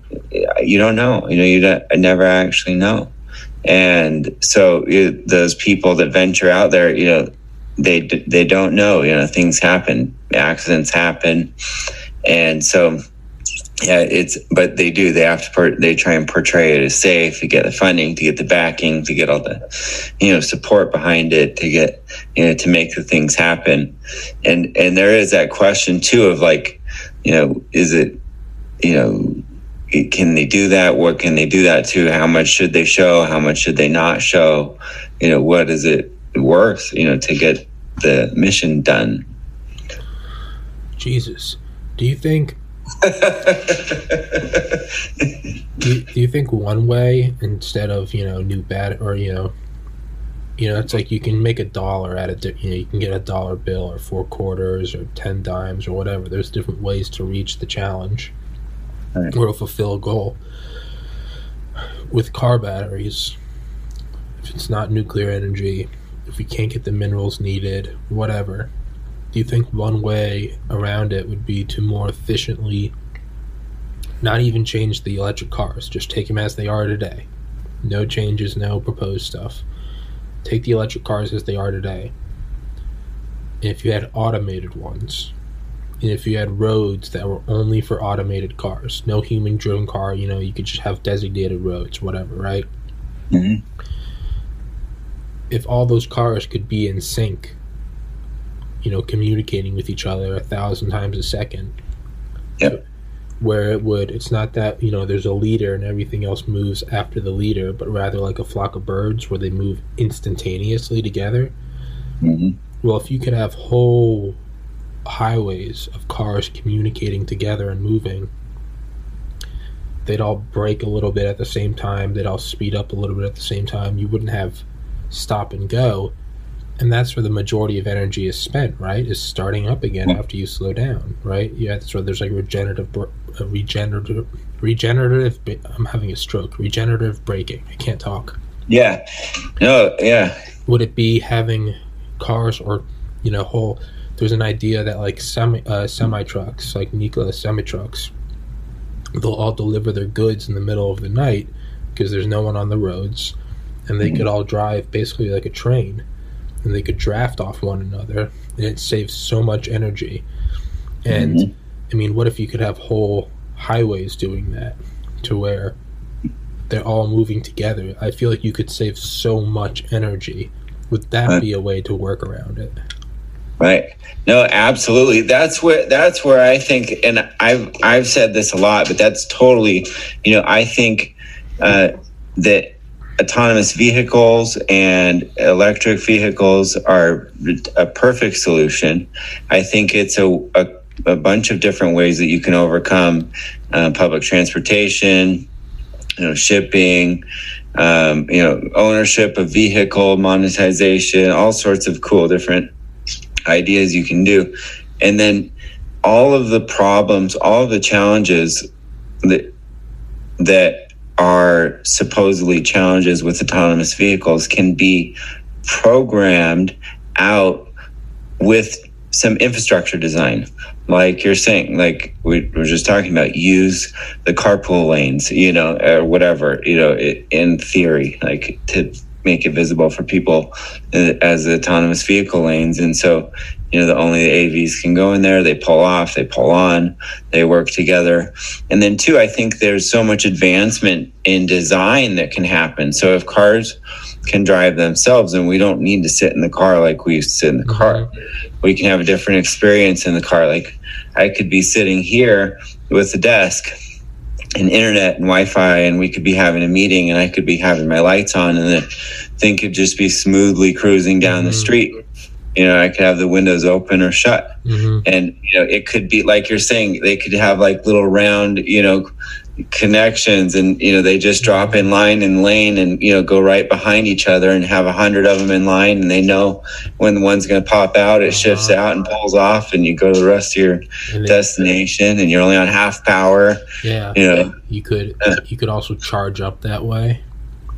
you don't know. You know, you don't, I never actually know. And so you, those people that venture out there, you know, they they don't know. You know, things happen, accidents happen, and so yeah, it's but they do. They have to. Per, they try and portray it as safe to get the funding, to get the backing, to get all the, you know, support behind it, to get you know to make the things happen. And and there is that question too of like, you know, is it, you know, can they do that? What can they do that to? How much should they show? How much should they not show? You know, what is it worth? You know, to get the mission done. Jesus, do you think do, you, do you think one way instead of you know new bad or you know you know it's like you can make a dollar at it you know you can get a dollar bill or four quarters or ten dimes or whatever there's different ways to reach the challenge right. or fulfill a goal with car batteries if it's not nuclear energy if we can't get the minerals needed whatever do you think one way around it would be to more efficiently not even change the electric cars, just take them as they are today? No changes, no proposed stuff. Take the electric cars as they are today. And if you had automated ones, and if you had roads that were only for automated cars, no human driven car, you know, you could just have designated roads, whatever, right? Mm-hmm. If all those cars could be in sync you know, communicating with each other a thousand times a second. Yep. Where it would, it's not that, you know, there's a leader and everything else moves after the leader, but rather like a flock of birds where they move instantaneously together. Mm-hmm. Well, if you could have whole highways of cars communicating together and moving, they'd all break a little bit at the same time, they'd all speed up a little bit at the same time. You wouldn't have stop and go and that's where the majority of energy is spent, right? Is starting up again after you slow down, right? Yeah, that's where there's like regenerative, uh, regenerative, regenerative. I'm having a stroke. Regenerative braking. I can't talk. Yeah. No. Yeah. Would it be having cars or you know whole? There's an idea that like semi uh, semi trucks, like Nikola semi trucks, they'll all deliver their goods in the middle of the night because there's no one on the roads, and they mm-hmm. could all drive basically like a train and they could draft off one another and it saves so much energy. And mm-hmm. i mean what if you could have whole highways doing that to where they're all moving together? I feel like you could save so much energy. Would that right. be a way to work around it? Right. No absolutely. That's where that's where i think and i've i've said this a lot but that's totally you know i think uh, that autonomous vehicles and electric vehicles are a perfect solution. I think it's a, a, a bunch of different ways that you can overcome uh, public transportation, you know, shipping, um, you know, ownership of vehicle, monetization, all sorts of cool different ideas you can do. And then all of the problems, all of the challenges that that are supposedly challenges with autonomous vehicles can be programmed out with some infrastructure design. Like you're saying like we were just talking about use the carpool lanes you know or whatever you know in theory like to make it visible for people uh, as autonomous vehicle lanes. And so you know the only the avs can go in there. They pull off they pull on they work together. And then two i think there's so much advancement in design that can happen. So if cars can drive themselves and we don't need to sit in the car like we used to sit in the car. Mm-hmm. we can have a different experience in the car. Like i could be sitting here with the desk and internet and wi-fi and we could be having a meeting and i could be having my lights on and the thing could just be smoothly cruising down mm-hmm. the street you know i could have the windows open or shut mm-hmm. and you know it could be like you're saying they could have like little round you know connections and you know they just drop in line and lane and you know go right behind each other and have a hundred of them in line and they know when the one's going to pop out it shifts uh-huh. out and pulls off and you go to the rest of your and destination and you're only on half power yeah you know you could you could also charge up that way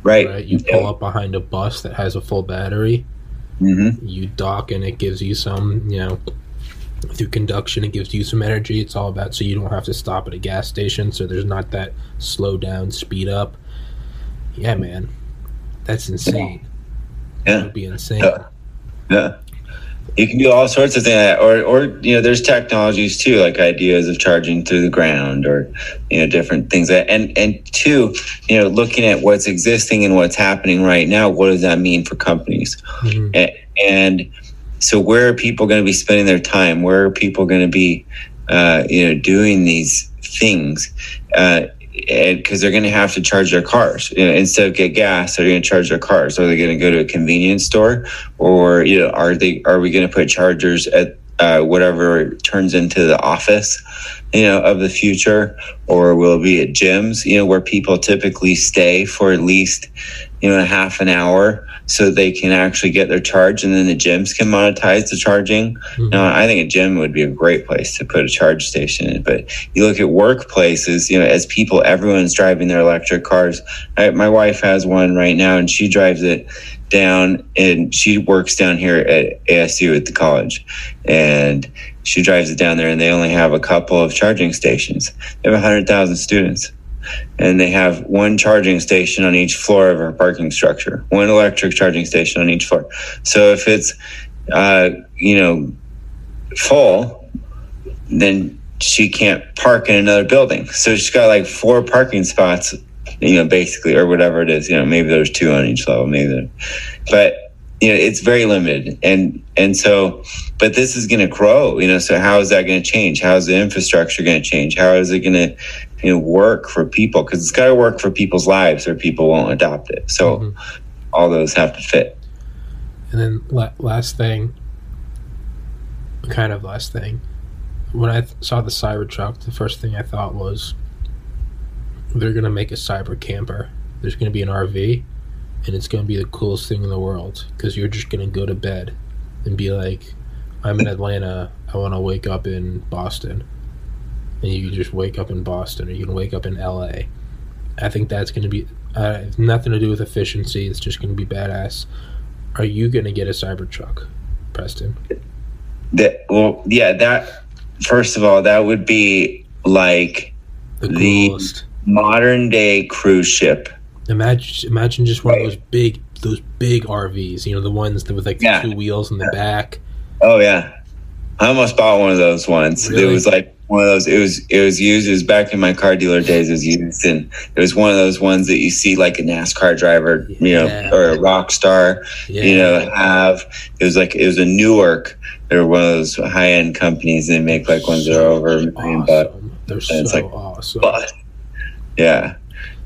right, right? you pull yeah. up behind a bus that has a full battery Mm-hmm. You dock and it gives you some, you know, through conduction, it gives you some energy. It's all about so you don't have to stop at a gas station, so there's not that slow down, speed up. Yeah, man, that's insane. Yeah, that would be insane. Yeah. yeah. You can do all sorts of things or or you know there's technologies too like ideas of charging through the ground or you know different things that and and two you know looking at what's existing and what's happening right now what does that mean for companies? Mm-hmm. and, and, so where are people going to be spending their time? Where are people going to be uh, you know doing these things? Uh, because they're going to have to charge their cars. You know, instead of get gas they're going to charge their cars. Are they going to go to a convenience store? Or you know are they are we going to put chargers at uh, whatever turns into the office you know of the future? Or will it be at gyms? You know where people typically stay for at least you know a half an hour so they can actually get their charge and then the gyms can monetize the charging. Mm-hmm. Now, I think a gym would be a great place to put a charge station in, but you look at workplaces, you know, as people, everyone's driving their electric cars. I, my wife has one right now and she drives it down and she works down here at ASU at the college and she drives it down there and they only have a couple of charging stations. They have 100,000 students and they have one charging station on each floor of our parking structure, one electric charging station on each floor. So if it's, uh, you know, full, then she can't park in another building. So she's got like four parking spots, you know, basically, or whatever it is. You know, maybe there's two on each level, maybe, but you know, it's very limited, and and so, but this is going to grow. You know, so how is that going to change? How is the infrastructure going to change? How is it going to you know work for people because it's got to work for people's lives or people won't adopt it so mm-hmm. all those have to fit and then la- last thing kind of last thing when i th- saw the cybertruck the first thing i thought was they're going to make a cyber camper there's going to be an rv and it's going to be the coolest thing in the world because you're just going to go to bed and be like i'm in atlanta i want to wake up in boston and you can just wake up in Boston or you can wake up in LA. I think that's going to be uh, nothing to do with efficiency. It's just going to be badass. Are you going to get a Cybertruck, Preston? That well, yeah. That first of all, that would be like the, the modern day cruise ship. Imagine, imagine just one right. of those big, those big RVs. You know, the ones that with like the yeah. two wheels in the back. Oh yeah, I almost bought one of those once. Really? It was like one of those. It was it was used. It was back in my car dealer days. It was used, and it was one of those ones that you see like a NASCAR driver, you know, or a rock star, yeah. you know, have. It was like it was a Newmar. They're one of those high end companies. They make like ones that are over a million bucks. They're so it's like, awesome. But, yeah,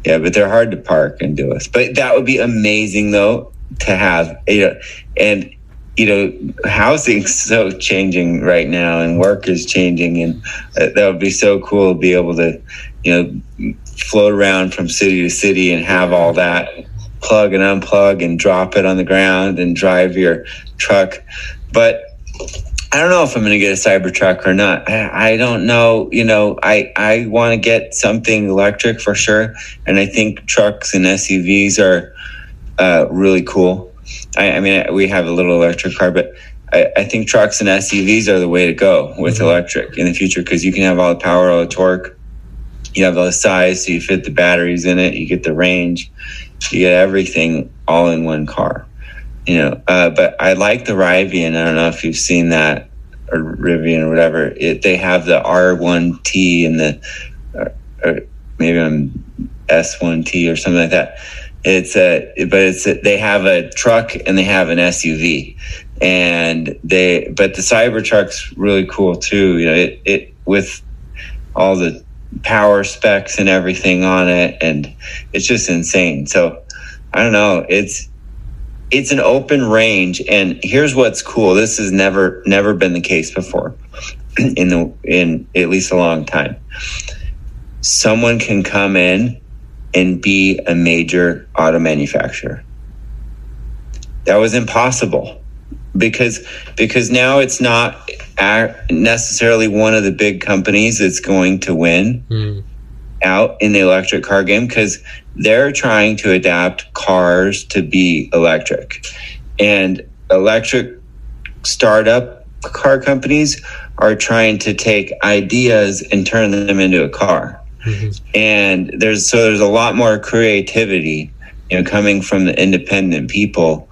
yeah, but they're hard to park and do us. But that would be amazing though to have. You know, and you know, housing's so changing right now and work is changing. And uh, that would be so cool to be able to, you know, float around from city to city and have all that plug and unplug and drop it on the ground and drive your truck. But I don't know if I'm going to get a Cybertruck or not. I, I don't know. You know, I, I want to get something electric for sure. And I think trucks and SUVs are uh, really cool. I, I, mean, we have a little electric car, but I, I, think trucks and SUVs are the way to go with mm-hmm. electric in the future because you can have all the power, all the torque. You have all the size, so you fit the batteries in it. You get the range. You get everything all in one car. You know, uh, but I like the Rivian. I don't know if you've seen that or Rivian or whatever. It, they have the R1T and the or, or maybe I'm S1T or something like that it's a, but it's a, they have a truck and they have an SUV, and they, but the Cybertruck's really cool too. You know, it it with all the power specs and everything on it, and it's just insane. So I don't know. It's it's an open range, and here's what's cool. This has never never been the case before in the in at least a long time. Someone can come in and be a major auto manufacturer. That was impossible because because now it's not necessarily one of the big companies that's going to win mm. Out in the electric car game because they're trying to adapt cars to be electric and electric startup car companies are trying to take ideas and turn them into a car Mm-hmm. And there's so there's a lot more creativity, you know, coming from the independent people,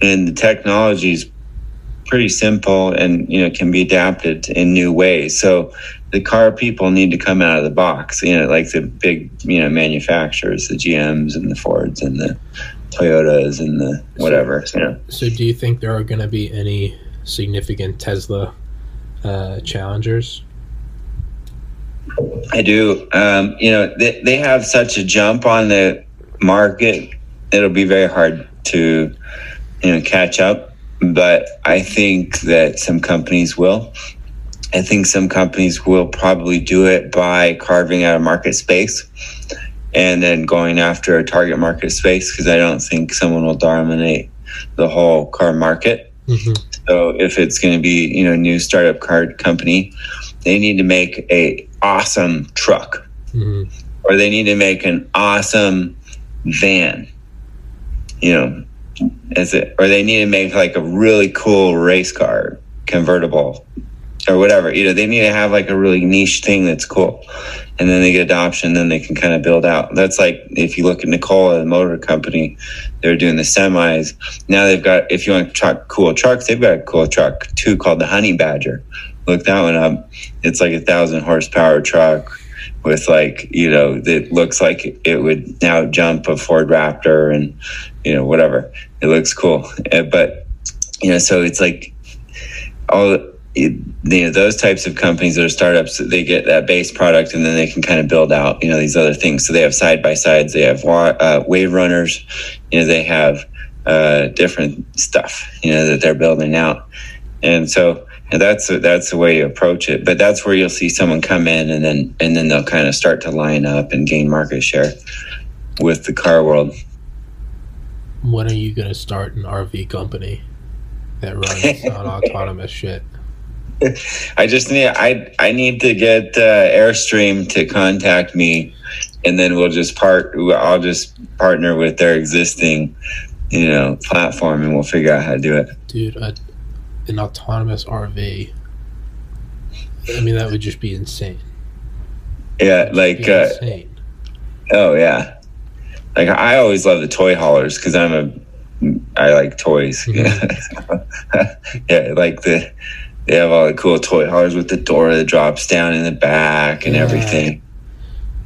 and the technology is pretty simple and you know can be adapted in new ways. So the car people need to come out of the box. You know, like the big you know manufacturers, the GMs and the Fords and the Toyotas and the whatever. You know. So, do you think there are going to be any significant Tesla uh, challengers? I do. Um, you know, they, they have such a jump on the market. It'll be very hard to, you know, catch up. But I think that some companies will. I think some companies will probably do it by carving out a market space and then going after a target market space because I don't think someone will dominate the whole car market. Mm-hmm. So if it's going to be, you know, a new startup car company, they need to make a awesome truck mm-hmm. or they need to make an awesome van you know as it or they need to make like a really cool race car convertible or whatever you know they need to have like a really niche thing that's cool and then they get adoption then they can kind of build out that's like if you look at Nikola the motor company they're doing the semis now they've got if you want truck cool trucks they've got a cool truck too called the honey badger look that one up. It's like a thousand horsepower truck with like you know it looks like it would now jump a Ford Raptor and you know whatever. It looks cool, eh, but you know so it's like all. You know those types of companies that are startups they get that base product and then they can kind of build out you know these other things so they have side by sides they have uh, wave runners you know they have uh, different stuff you know that they're building out and so and that's that's the way you approach it. But that's where you'll see someone come in and then and then they'll kind of start to line up and gain market share with the car world. When are you going to start an RV company that runs on autonomous shit? I just need I I need to get uh, Airstream to contact me, and then we'll just part. I'll just partner with their existing, you know, platform, and we'll figure out how to do it. Dude, I, an autonomous RV. I mean, that would just be insane. Yeah, like uh, insane. Oh yeah, like I always love the toy haulers because I'm a I like toys. Mm-hmm. yeah, like the they have all the cool toy haulers with the door that drops down in the back and yeah. everything.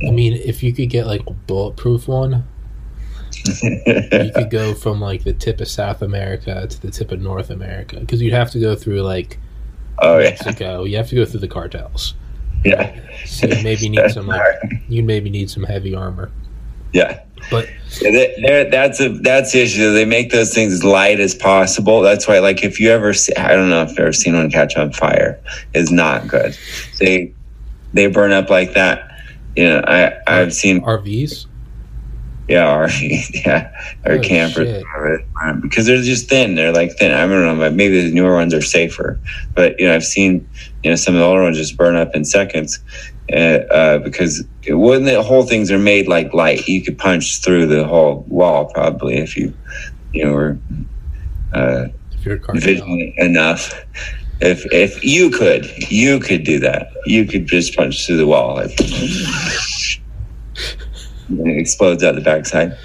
I mean, if you could get like a bulletproof one, you could go from like the tip of South America to the tip of North America because you'd have to go through like oh, Mexico. Yeah. You have to go through the cartels. Yeah. So you maybe need some like you maybe need some heavy armor. Yeah. But yeah, that's a that's the issue. They make those things as light as possible. That's why, like, if you ever, see, I don't know if you've ever seen one catch on fire, is not good. They they burn up like that. You know, I I've seen RVs. Yeah, RV, yeah, or oh, campers, because they're just thin. They're like thin. I don't know, but maybe the newer ones are safer. But you know, I've seen you know some of the older ones just burn up in seconds uh, uh, because it, when the whole things are made like light, you could punch through the whole wall probably if you you know were uh, if you're vigilant enough. If if you could, you could do that. You could just punch through the wall. Like, and it explodes out the backside.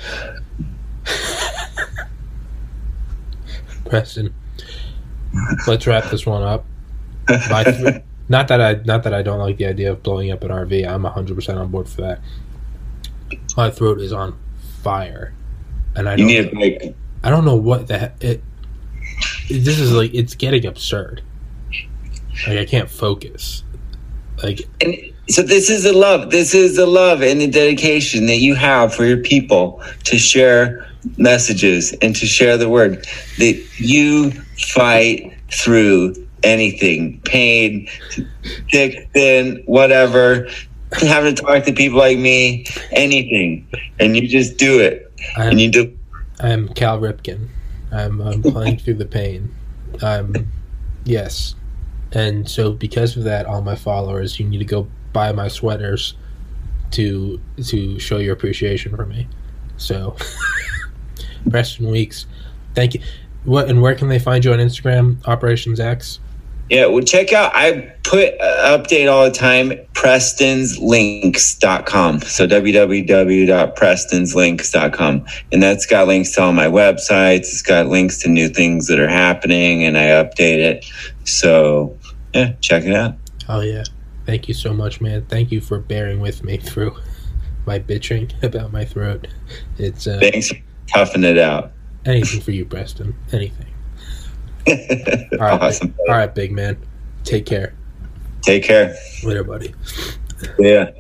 Preston, let's wrap this one up. Th- not that I not that I don't like the idea of blowing up an RV. I'm 100 percent on board for that. My throat is on fire, and I you need a break. I don't know what the heck it. This is like it's getting absurd. Like I can't focus. Like. And- so this is the love. This is the love and the dedication that you have for your people to share messages and to share the word that you fight through anything, pain, thick, thin, whatever, having to talk to people like me, anything, and you just do it. I'm, and you do. I'm Cal Ripken. I'm, I'm playing through the pain. I'm yes, and so because of that, all my followers, you need to go buy my sweaters to to show your appreciation for me. So, Preston Weekes, thank you. What and where can they find you on Instagram? Operations X. Yeah, well, check out. I put uh, update all the time. PrestonsLinks.com. So www.prestonslinks.com, and that's got links to all my websites. It's got links to new things that are happening, and I update it. So yeah, check it out. Oh yeah, thank you so much, man. Thank you for bearing with me through my bitching about my throat. It's uh, Thanks for toughing it out. anything for you, Preston. Anything. All right, awesome. big, all right, big man. Take care. Take care. Later, buddy. Yeah.